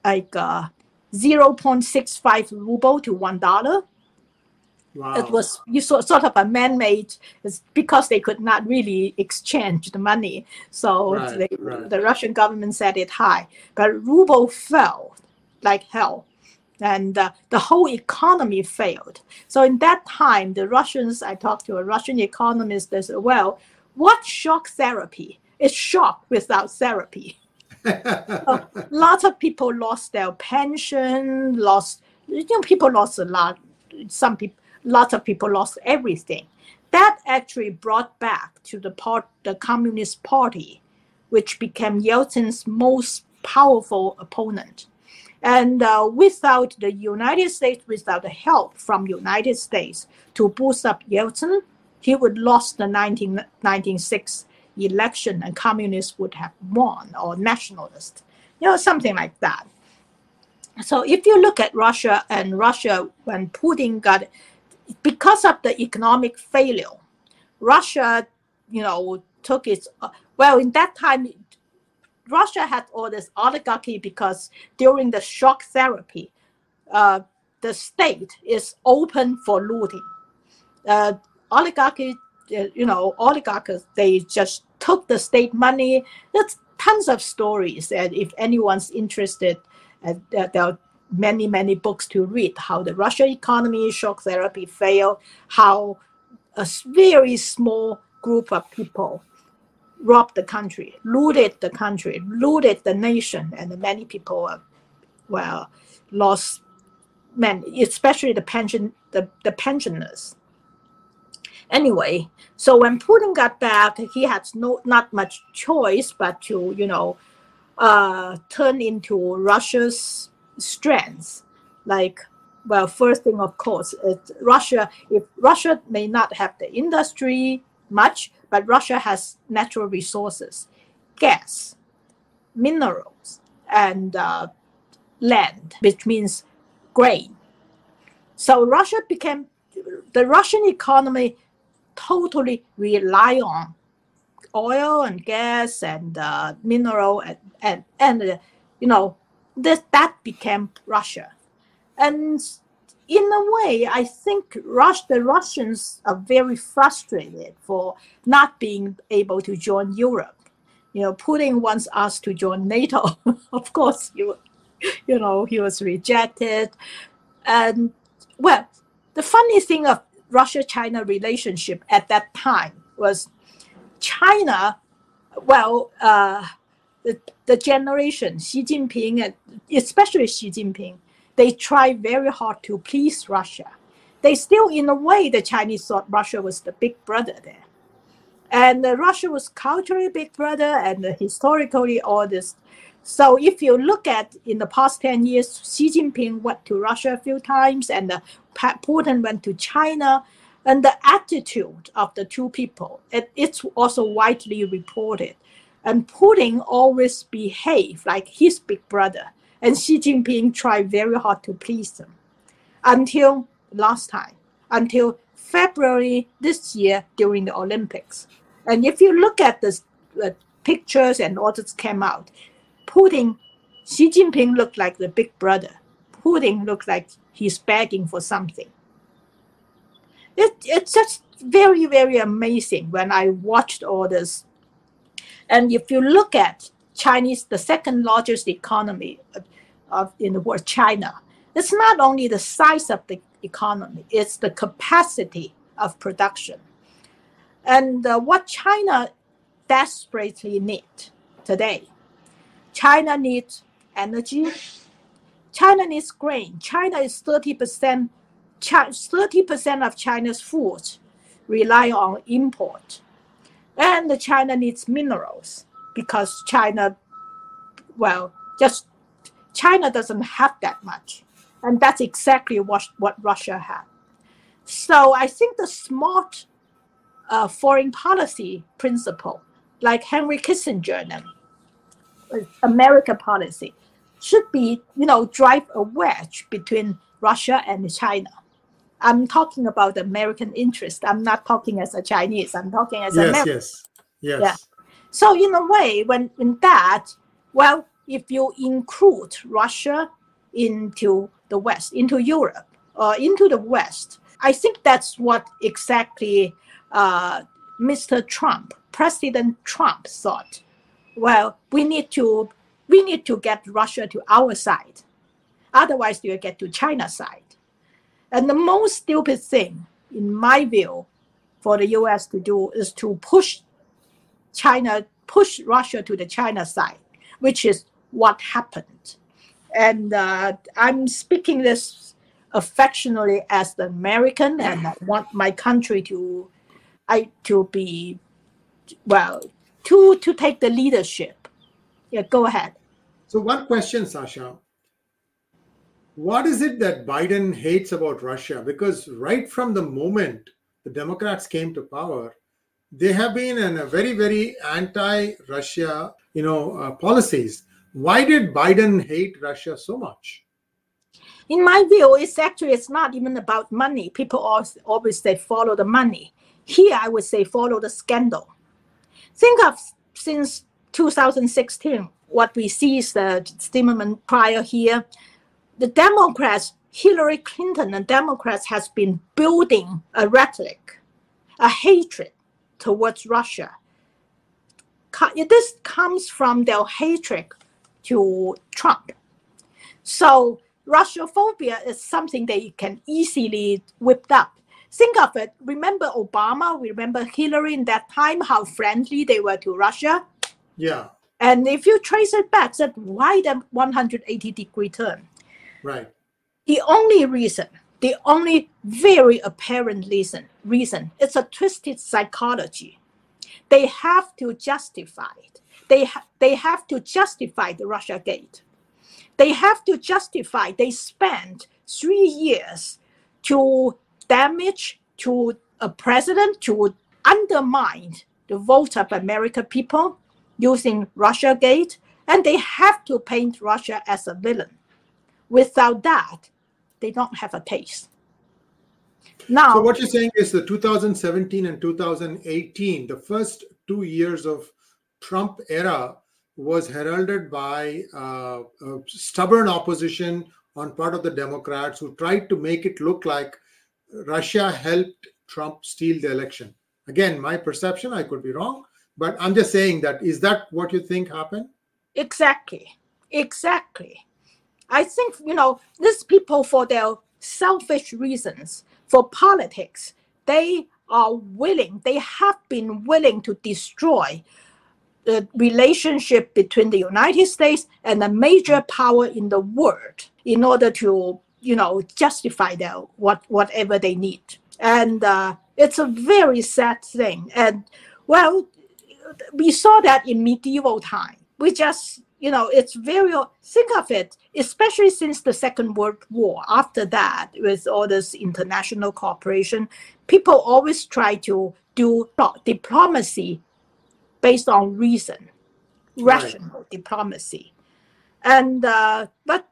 like uh, 0.65 ruble to one dollar, Wow. It was you saw sort of a man-made. Because they could not really exchange the money, so right, they, right. the Russian government set it high. But ruble fell like hell, and uh, the whole economy failed. So in that time, the Russians, I talked to a Russian economist as well. What shock therapy? It's shock without therapy. So, lots of people lost their pension, lost you know people lost a lot. Some people lots of people lost everything. That actually brought back to the part the Communist Party, which became Yeltsin's most powerful opponent. And uh, without the United States, without the help from United States to boost up Yeltsin, he would lost the 1996 election and communists would have won or nationalists, you know, something like that. So if you look at Russia and Russia when Putin got because of the economic failure, Russia, you know, took its well in that time. Russia had all this oligarchy because during the shock therapy, uh, the state is open for looting. Uh, oligarchy, you know, oligarchs, they just took the state money. There's tons of stories, and if anyone's interested, uh, there are many, many books to read how the Russian economy shock therapy failed, how a very small group of people robbed the country, looted the country, looted the nation, and many people uh, well lost men, especially the pension the, the pensioners. Anyway, so when Putin got back, he had no not much choice but to, you know, uh, turn into Russia's strengths like well first thing of course russia if russia may not have the industry much but russia has natural resources gas minerals and uh, land which means grain. So russia became the russian economy totally rely on oil and gas and uh, mineral and and, and uh, you know this, that became Russia. And in a way, I think Rus- the Russians are very frustrated for not being able to join Europe. You know, Putin wants us to join NATO. of course, you, you know, he was rejected. And well, the funny thing of Russia-China relationship at that time was China, well, uh, the, the generation, Xi Jinping, and especially Xi Jinping, they try very hard to please Russia. They still, in a way, the Chinese thought Russia was the big brother there. And uh, Russia was culturally big brother and uh, historically all this. So if you look at in the past 10 years, Xi Jinping went to Russia a few times and uh, Putin went to China. And the attitude of the two people, it, it's also widely reported and Putin always behaved like his big brother, and Xi Jinping tried very hard to please him until last time, until February this year during the Olympics. And if you look at the uh, pictures and all this came out, Putin, Xi Jinping looked like the big brother. Putin looked like he's begging for something. It, it's just very, very amazing when I watched all this and if you look at Chinese, the second largest economy of, in the world, China, it's not only the size of the economy, it's the capacity of production. And uh, what China desperately needs today, China needs energy. China needs grain. China is 30%, 30% of China's food rely on import. And China needs minerals because China, well, just China doesn't have that much. And that's exactly what, what Russia had. So I think the smart uh, foreign policy principle, like Henry Kissinger and America policy, should be, you know, drive a wedge between Russia and China. I'm talking about American interest. I'm not talking as a Chinese. I'm talking as yes, American. Yes, yes, Yeah. So in a way, when in that, well, if you include Russia into the West, into Europe, or into the West, I think that's what exactly uh, Mr. Trump, President Trump, thought. Well, we need to we need to get Russia to our side, otherwise you'll get to China's side. And the most stupid thing, in my view, for the U.S. to do is to push China, push Russia to the China side, which is what happened. And uh, I'm speaking this affectionately as an American, and I want my country to, I to be, well, to to take the leadership. Yeah, go ahead. So one question, Sasha. What is it that Biden hates about Russia? Because right from the moment the Democrats came to power, they have been in a very, very anti-Russia, you know, uh, policies. Why did Biden hate Russia so much? In my view, it's actually it's not even about money. People always, always say follow the money. Here, I would say follow the scandal. Think of since 2016, what we see is the Zimmerman prior here. The Democrats, Hillary Clinton and Democrats has been building a rhetoric, a hatred towards Russia. This comes from their hatred to Trump. So Russophobia is something they can easily whip up. Think of it. Remember Obama? Remember Hillary in that time, how friendly they were to Russia? Yeah. And if you trace it back, that why the 180 degree turn? Right. The only reason, the only very apparent reason, reason, it's a twisted psychology. They have to justify it. They, ha- they have to justify the Russia gate. They have to justify they spent three years to damage to a president to undermine the vote of American people using Russia Gate, and they have to paint Russia as a villain. Without that, they don't have a case. Now, so what you're saying is the 2017 and 2018, the first two years of Trump era was heralded by uh, stubborn opposition on part of the Democrats who tried to make it look like Russia helped Trump steal the election. Again, my perception, I could be wrong, but I'm just saying that is that what you think happened? Exactly. Exactly. I think, you know, these people, for their selfish reasons, for politics, they are willing, they have been willing to destroy the relationship between the United States and a major power in the world in order to, you know, justify their what whatever they need. And uh, it's a very sad thing. And well, we saw that in medieval time. We just, you know, it's very think of it, especially since the Second World War. After that, with all this international cooperation, people always try to do diplomacy based on reason, rational diplomacy. And uh, but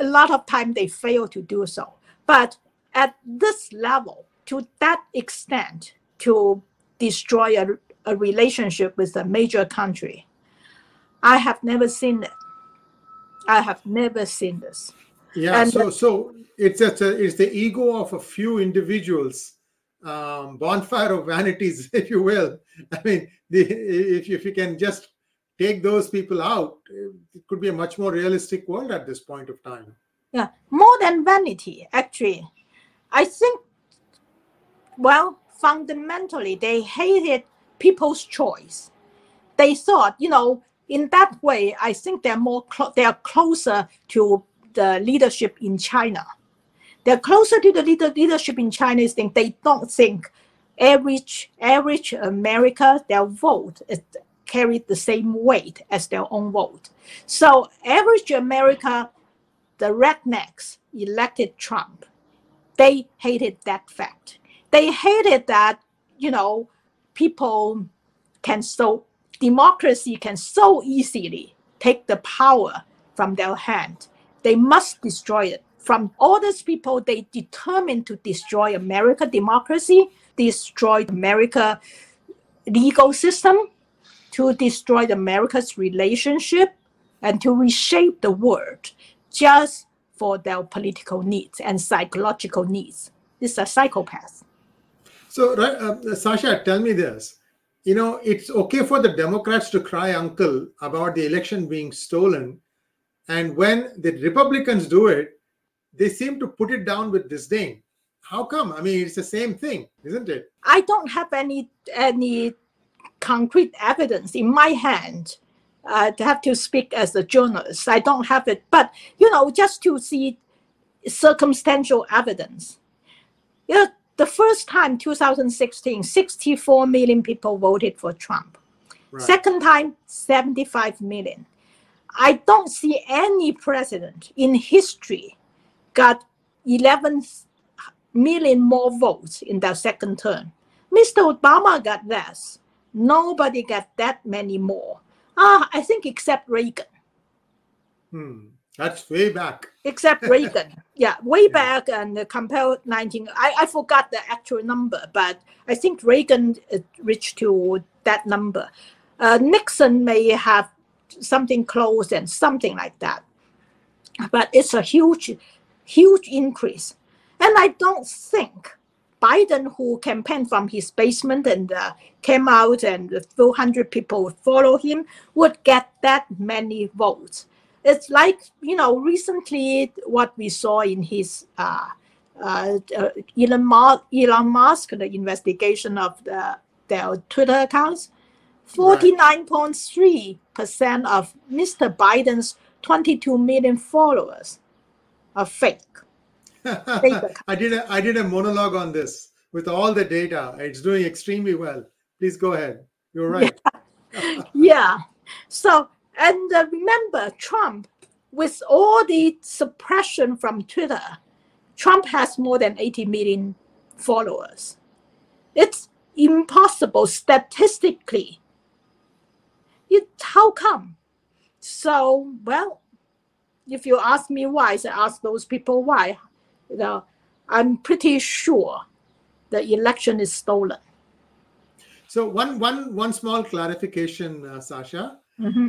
a lot of time they fail to do so. But at this level, to that extent, to destroy a, a relationship with a major country, I have never seen it. I have never seen this. Yeah. And so so it's a, it's the ego of a few individuals um, bonfire of vanities, if you will. I mean, the, if, if you can just take those people out, it could be a much more realistic world at this point of time. Yeah, more than vanity, actually. I think, well, fundamentally, they hated people's choice. They thought, you know, in that way, I think they're more clo- they are closer to the leadership in China they're closer to the leadership in Chinese thing. They don't think average average America their vote is carried the same weight as their own vote. So average America, the rednecks elected Trump. They hated that fact. They hated that you know people can so democracy can so easily take the power from their hand. They must destroy it from all these people, they determined to destroy America democracy, destroy America legal system, to destroy America's relationship, and to reshape the world just for their political needs and psychological needs. is a psychopath. So, uh, Sasha, tell me this. You know, it's okay for the Democrats to cry uncle about the election being stolen. And when the Republicans do it, they seem to put it down with disdain. How come? I mean, it's the same thing, isn't it? I don't have any any concrete evidence in my hand. Uh, to have to speak as a journalist, I don't have it. But you know, just to see circumstantial evidence. You know, the first time, 2016, 64 million people voted for Trump. Right. Second time, 75 million. I don't see any president in history got 11 million more votes in that second term. Mr. Obama got less. Nobody got that many more. Ah, I think except Reagan. Hmm. That's way back. Except Reagan. yeah, way yeah. back and compare 19. I, I forgot the actual number, but I think Reagan uh, reached to that number. Uh, Nixon may have something close and something like that. But it's a huge, huge increase. And I don't think Biden, who campaigned from his basement and uh, came out and a few hundred people would follow him, would get that many votes it's like you know recently what we saw in his uh, uh, uh Elon, Musk, Elon Musk the investigation of the their Twitter accounts. 49.3 percent of Mr. Biden's 22 million followers are fake. I did a I did a monologue on this with all the data. It's doing extremely well. Please go ahead. You're right. Yeah. yeah. So and uh, remember, Trump, with all the suppression from Twitter, Trump has more than 80 million followers. It's impossible statistically. It, how come? So, well, if you ask me why, I ask those people why. You know, I'm pretty sure the election is stolen. So one one one small clarification, uh, Sasha. Mm-hmm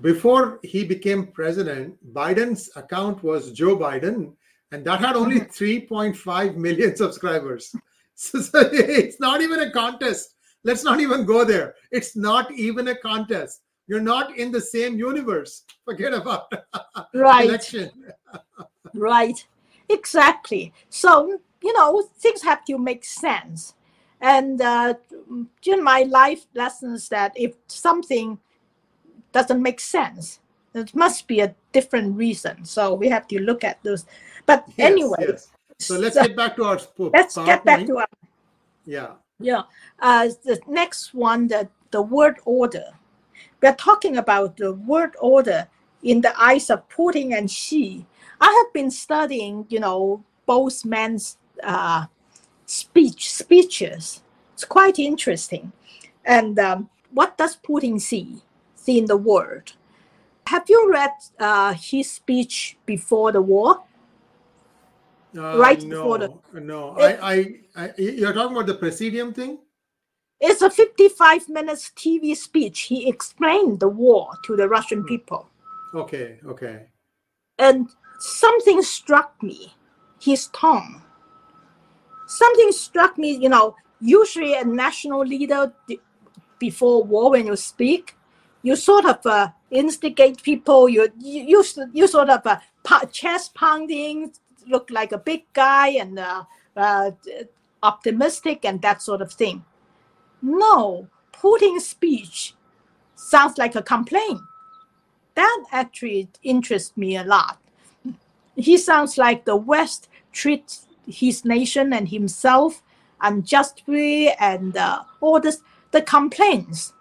before he became president, Biden's account was Joe Biden, and that had only mm-hmm. 3.5 million subscribers. So, so, it's not even a contest. Let's not even go there. It's not even a contest. You're not in the same universe. Forget about right. election. right. Exactly. So, you know, things have to make sense. And uh, in my life lessons that if something doesn't make sense. It must be a different reason. So we have to look at those. But yes, anyway. Yes. So let's so, get back to our Let's get back to our. Yeah. Yeah. Uh, the next one, the, the word order. We're talking about the word order in the eyes of Putin and Xi. I have been studying, you know, both men's uh, speech speeches. It's quite interesting. And um, what does Putin see? In the world. Have you read uh, his speech before the war? Uh, right no, before the no, it, I, I, I, you're talking about the presidium thing. It's a 55 minutes TV speech. He explained the war to the Russian hmm. people. Okay, okay. And something struck me, his tone. Something struck me. You know, usually a national leader before war, when you speak, you sort of uh, instigate people. You you you, sort of uh, chest pounding, look like a big guy and uh, uh, optimistic and that sort of thing. No, Putin's speech sounds like a complaint. That actually interests me a lot. He sounds like the West treats his nation and himself unjustly and uh, all this the complaints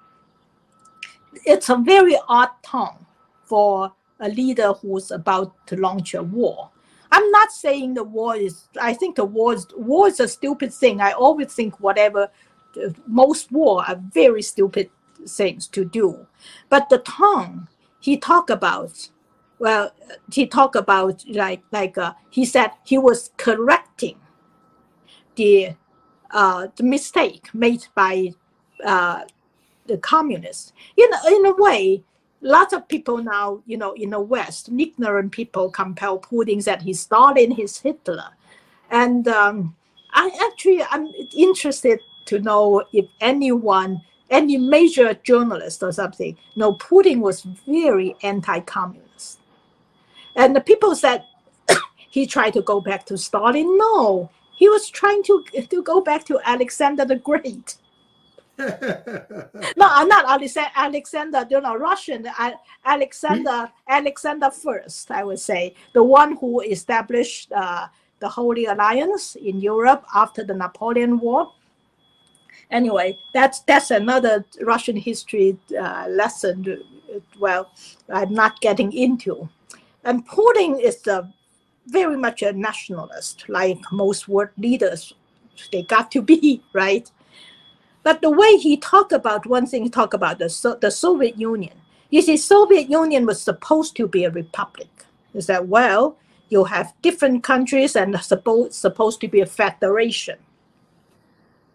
it's a very odd tone for a leader who's about to launch a war. I'm not saying the war is. I think the war is war is a stupid thing. I always think whatever most war are very stupid things to do. But the tone he talked about, well, he talked about like like uh, he said he was correcting the uh, the mistake made by uh, the communists. In, in a way, lots of people now, you know, in the West, ignorant people compel Putin that he's Stalin, he's Hitler. And um, I actually I'm interested to know if anyone, any major journalist or something, know Putin was very anti-communist, and the people said he tried to go back to Stalin. No, he was trying to to go back to Alexander the Great. no, I'm not Alexander. Alexander, you know, Russian Alexander. Alexander first, I would say, the one who established uh, the Holy Alliance in Europe after the Napoleon War. Anyway, that's that's another Russian history uh, lesson. Well, I'm not getting into. And Putin is a, very much a nationalist, like most world leaders. They got to be right. But the way he talked about one thing, he talked about the, so, the Soviet Union. You see, Soviet Union was supposed to be a republic. Is that well? You have different countries and supposed supposed to be a federation.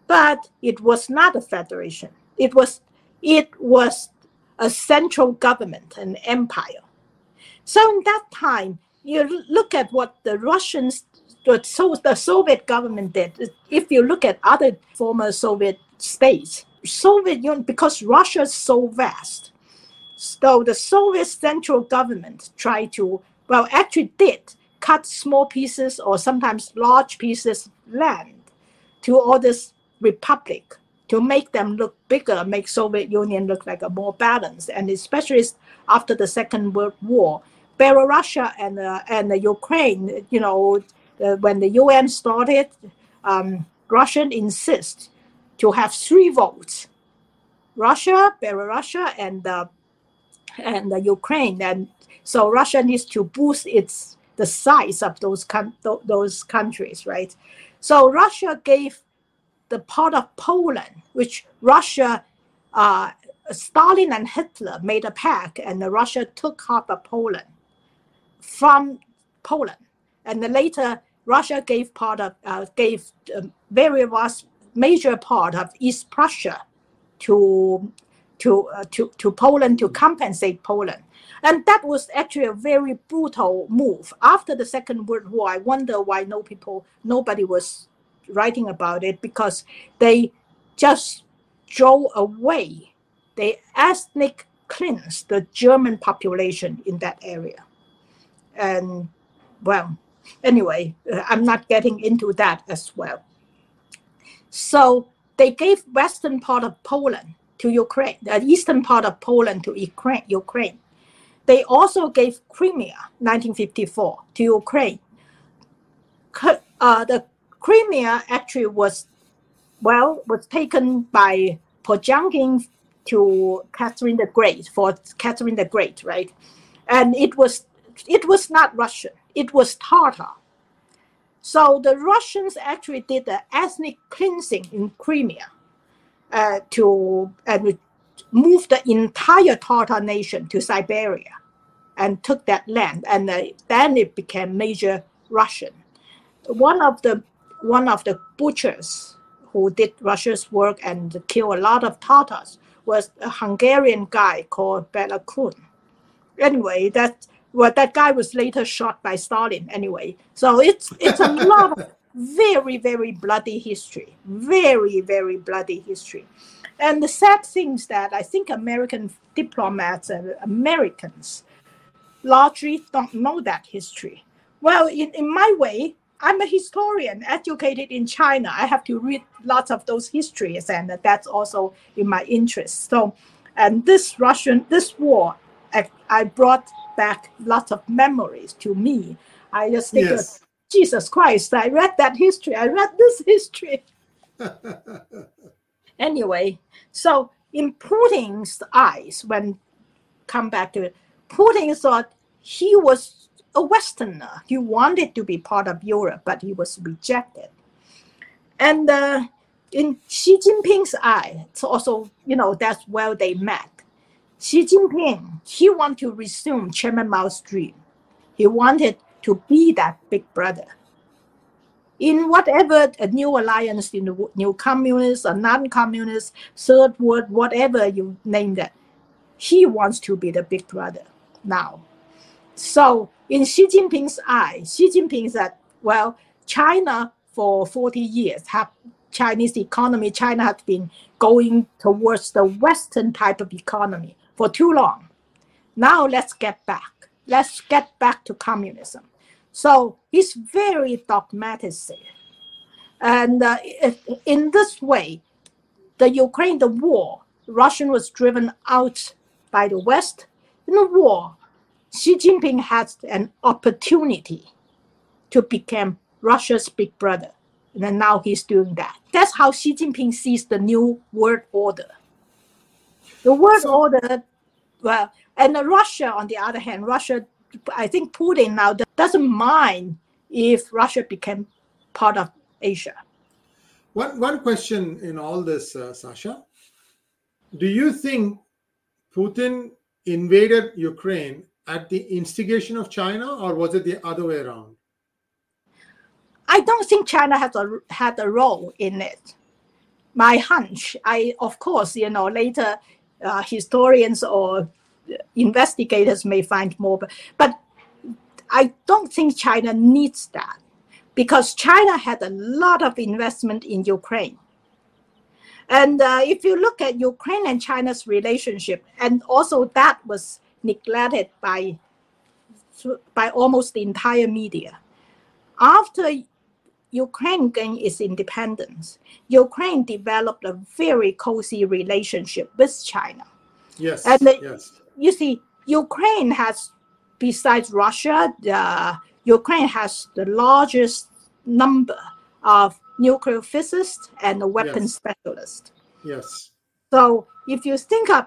But it was not a federation. It was it was a central government, an empire. So in that time, you look at what the Russians, the, so the Soviet government did. If you look at other former Soviet states. Soviet Union, because Russia is so vast, so the Soviet central government tried to, well, actually did cut small pieces or sometimes large pieces land to all this republic to make them look bigger, make Soviet Union look like a more balanced, and especially after the Second World War, Belarus and uh, and the Ukraine, you know, uh, when the UN started, um, Russian insist to have three votes Russia, Belarus, and uh, and Ukraine. And so Russia needs to boost its the size of those those countries, right? So Russia gave the part of Poland, which Russia, uh, Stalin and Hitler made a pact, and Russia took half of Poland from Poland, and later Russia gave part of uh, gave um, very vast major part of East Prussia to to uh, to to Poland to compensate Poland. And that was actually a very brutal move. After the Second World War, I wonder why no people, nobody was writing about it because they just drove away, they ethnic cleansed the German population in that area. And well, anyway, uh, I'm not getting into that as well. So they gave western part of Poland to Ukraine, the eastern part of Poland to Ukraine. Ukraine. They also gave Crimea, 1954, to Ukraine. Uh, the Crimea actually was, well, was taken by Potemkin to Catherine the Great for Catherine the Great, right? And it was it was not Russian; it was Tatar so the Russians actually did the ethnic cleansing in Crimea uh, to and move the entire Tatar nation to Siberia and took that land, and uh, then it became major Russian. One of the one of the butchers who did Russia's work and killed a lot of Tatars was a Hungarian guy called Bela Kun. Anyway, that well, that guy was later shot by Stalin anyway. So it's it's a lot of very very bloody history, very very bloody history. And the sad thing is that I think American diplomats and Americans largely don't know that history. Well, in, in my way, I'm a historian educated in China. I have to read lots of those histories, and that's also in my interest. So, and this Russian, this war, I, I brought back lots of memories to me. I just think, yes. Jesus Christ, I read that history. I read this history. anyway, so in Putin's eyes, when come back to it, Putin thought he was a Westerner. He wanted to be part of Europe, but he was rejected. And uh, in Xi Jinping's eye, it's also, you know, that's where they met. Xi Jinping, he wanted to resume Chairman Mao's dream. He wanted to be that big brother. In whatever a new alliance, in the new communist or non-communist, third world, whatever you name that, he wants to be the big brother now. So in Xi Jinping's eye, Xi Jinping said, well, China for 40 years have Chinese economy, China has been going towards the Western type of economy for too long. Now let's get back. Let's get back to communism. So he's very dogmatic. And uh, in this way, the Ukraine, the war, Russian was driven out by the West. In the war, Xi Jinping had an opportunity to become Russia's big brother. And then now he's doing that. That's how Xi Jinping sees the new world order. The world so, order, well, and Russia, on the other hand, Russia, I think Putin now doesn't mind if Russia became part of Asia. One, one question in all this, uh, Sasha. Do you think Putin invaded Ukraine at the instigation of China, or was it the other way around? I don't think China has a had a role in it. My hunch, I of course, you know, later uh, historians or investigators may find more, but, but I don't think China needs that because China had a lot of investment in Ukraine. And uh, if you look at Ukraine and China's relationship, and also that was neglected by by almost the entire media. After Ukraine gained its independence, Ukraine developed a very cozy relationship with China. Yes. And the, yes. you see, Ukraine has, besides Russia, the, Ukraine has the largest number of nuclear physicists and weapons yes. specialists. Yes. So if you think of,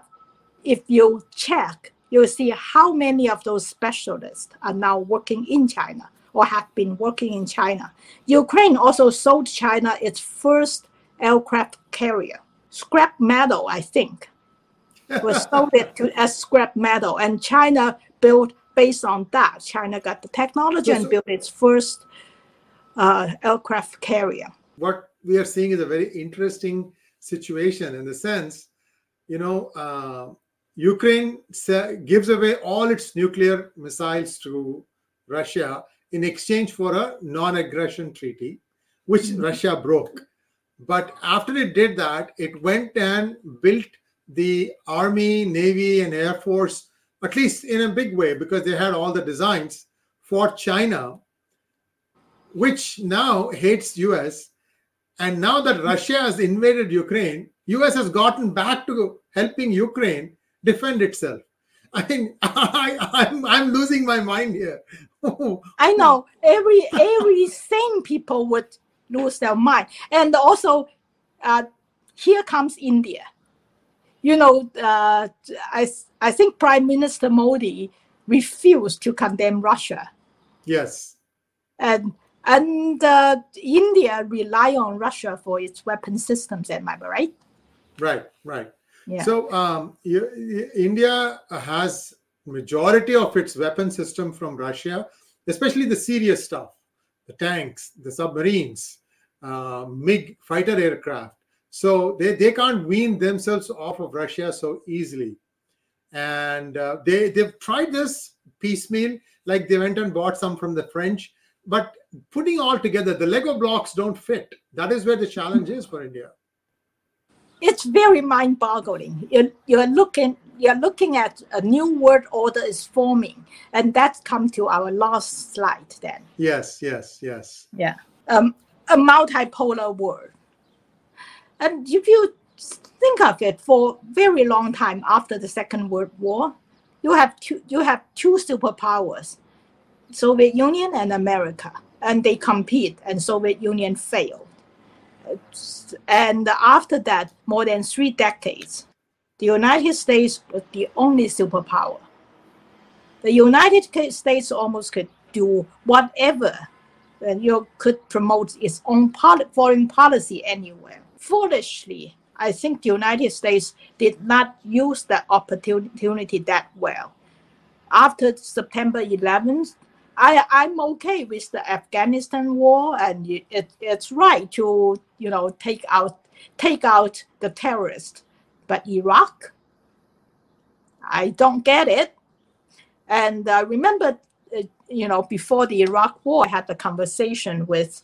if you check, you'll see how many of those specialists are now working in China or have been working in China. Ukraine also sold China its first aircraft carrier, scrap metal, I think, was sold it to as scrap metal, and China built based on that. China got the technology and built its first uh, aircraft carrier. What we are seeing is a very interesting situation in the sense, you know, uh, Ukraine gives away all its nuclear missiles to Russia in exchange for a non aggression treaty, which mm-hmm. Russia broke. But after it did that, it went and built the army, navy, and air force, at least in a big way, because they had all the designs for China, which now hates US. And now that Russia has invaded Ukraine, US has gotten back to helping Ukraine defend itself. I mean, I, I'm, I'm losing my mind here. I know every every sane people would lose their mind, and also, uh, here comes India. You know, uh, I I think Prime Minister Modi refused to condemn Russia. Yes, and and uh, India rely on Russia for its weapon systems. Am I right? Right, right. So um, India has majority of its weapon system from Russia, especially the serious stuff, the tanks, the submarines, uh, MiG fighter aircraft. So they, they can't wean themselves off of Russia so easily. And uh, they, they've tried this piecemeal, like they went and bought some from the French. But putting all together, the Lego blocks don't fit. That is where the challenge is for India it's very mind-boggling. You're, you're looking you're looking at a new world order is forming, and that's come to our last slide. Then yes, yes, yes. Yeah, um, a multipolar world, and if you think of it, for a very long time after the Second World War, you have two you have two superpowers, Soviet Union and America, and they compete, and Soviet Union failed and after that, more than three decades, the United States was the only superpower. The United States almost could do whatever and you could promote its own foreign policy anywhere. Foolishly, I think the United States did not use that opportunity that well. After September 11th, I I'm okay with the Afghanistan war, and it, it's right to you know take out take out the terrorists, but Iraq, I don't get it. And uh, remember, uh, you know, before the Iraq War, I had the conversation with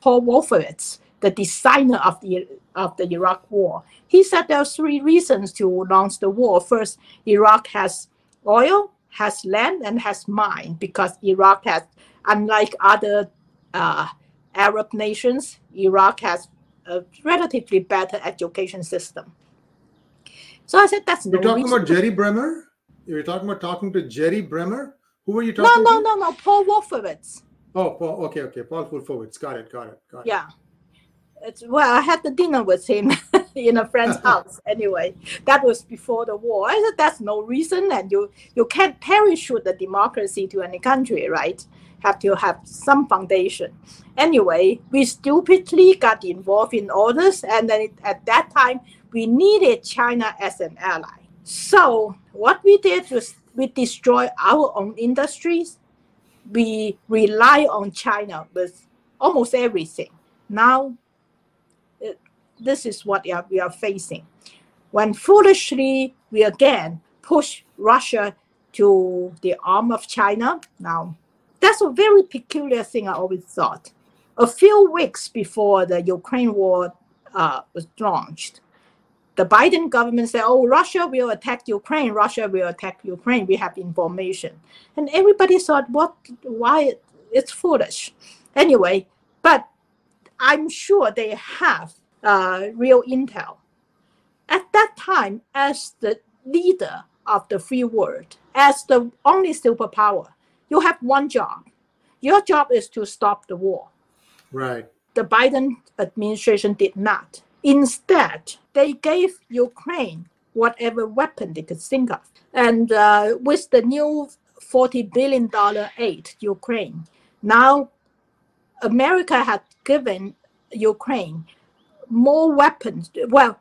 Paul Wolfowitz, the designer of the of the Iraq War. He said there are three reasons to launch the war. First, Iraq has oil, has land, and has mine because Iraq has, unlike other uh, Arab nations, Iraq has a relatively better education system. So I said that's You're no talking reason. about Jerry Bremer? You're talking about talking to Jerry Bremer? Who were you talking no, no, to? no, no. Paul Wolfowitz. Oh, Paul, okay, okay. Paul Wolfowitz. Got it, got it, got it. Yeah. It's, well, I had the dinner with him in a friend's house. Anyway, that was before the war. I said that's no reason, and you you can't parachute the democracy to any country, right? Have to have some foundation. Anyway, we stupidly got involved in all this, and then it, at that time we needed China as an ally. So what we did was we destroy our own industries. We rely on China with almost everything. Now this is what we are, facing. When foolishly we again push Russia to the arm of China, now that's a very peculiar thing I always thought. A few weeks before the Ukraine war uh, was launched, the Biden government said, "Oh, Russia will attack Ukraine. Russia will attack Ukraine. We have information." And everybody thought, "What? Why? It's foolish." Anyway, but I'm sure they have uh, real intel. At that time, as the leader of the free world, as the only superpower, you have one job. Your job is to stop the war Right. the Biden administration did not. Instead, they gave Ukraine whatever weapon they could think of. And uh, with the new $40 billion aid to Ukraine, now America had given Ukraine more weapons, well,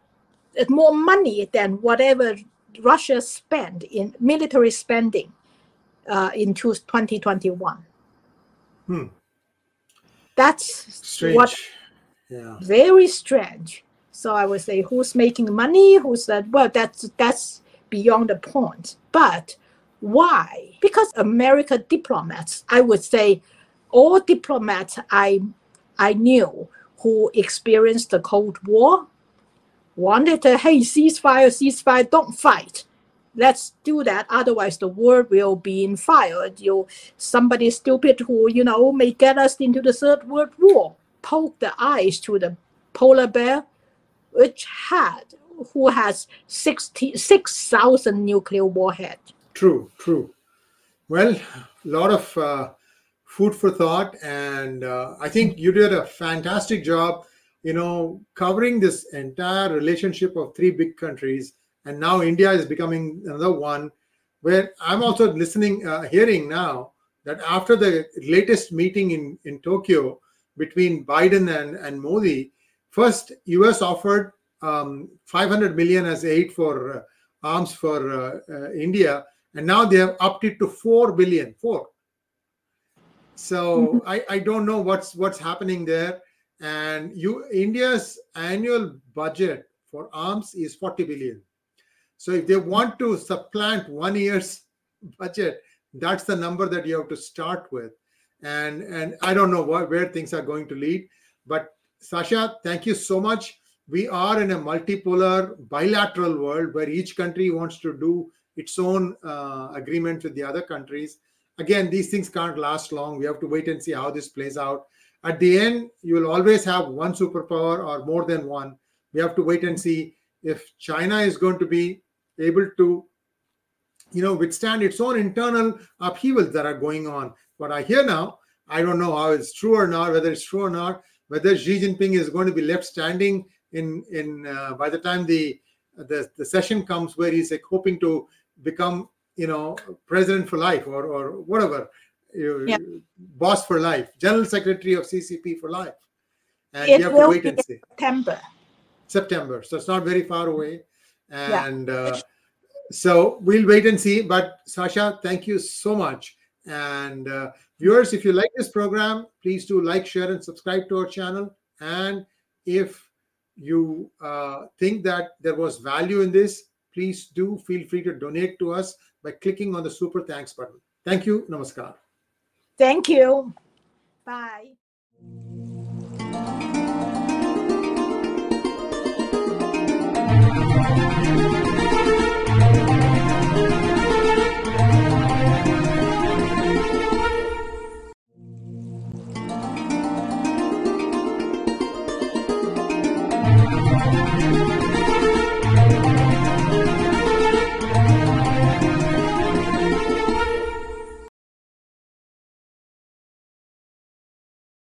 more money than whatever Russia spent in military spending uh, in 2021. Hmm. That's Strange. what Yeah. very strange. So I would say, who's making money? Who's that? Well, that's that's beyond the point. But why? Because America diplomats, I would say, all diplomats I I knew who experienced the Cold War wanted to, hey, ceasefire, ceasefire, don't fight. Let's do that. Otherwise, the world will be in fire. You, somebody stupid who you know may get us into the third world war. Poke the eyes to the polar bear, which had who has 60 6,000 nuclear warheads. True, true. Well, a lot of uh, food for thought, and uh, I think you did a fantastic job. You know, covering this entire relationship of three big countries, and now India is becoming another one. Where I'm also listening, uh, hearing now that after the latest meeting in in Tokyo between Biden and and Modi, first U.S. offered um, 500 million as aid for uh, arms for uh, uh, India, and now they have upped it to 4 billion. Four. So I, I don't know what's what's happening there. And you India's annual budget for arms is 40 billion. So if they want to supplant one year's budget, that's the number that you have to start with. And and I don't know what, where things are going to lead. But Sasha, thank you so much. We are in a multipolar bilateral world where each country wants to do its own uh, agreement with the other countries. Again, these things can't last long. We have to wait and see how this plays out. At the end, you will always have one superpower or more than one. We have to wait and see if China is going to be able to, you know, withstand its own internal upheavals that are going on. What I hear now, I don't know how it's true or not, whether it's true or not, whether Xi Jinping is going to be left standing in in uh, by the time the, the the session comes where he's like hoping to become you know president for life or or whatever you- Yeah. boss for life general secretary of ccp for life. And It you have to wait and see. September. september. So it's not very far away. Yeah. and uh, so we'll wait and see. But sasha thank you so much. And uh, viewers if you like this program please do like share and subscribe to our channel. And if you uh, think that there was value in this please do feel free to donate to us by clicking on the super thanks button thank you namaskar Thank you. Bye.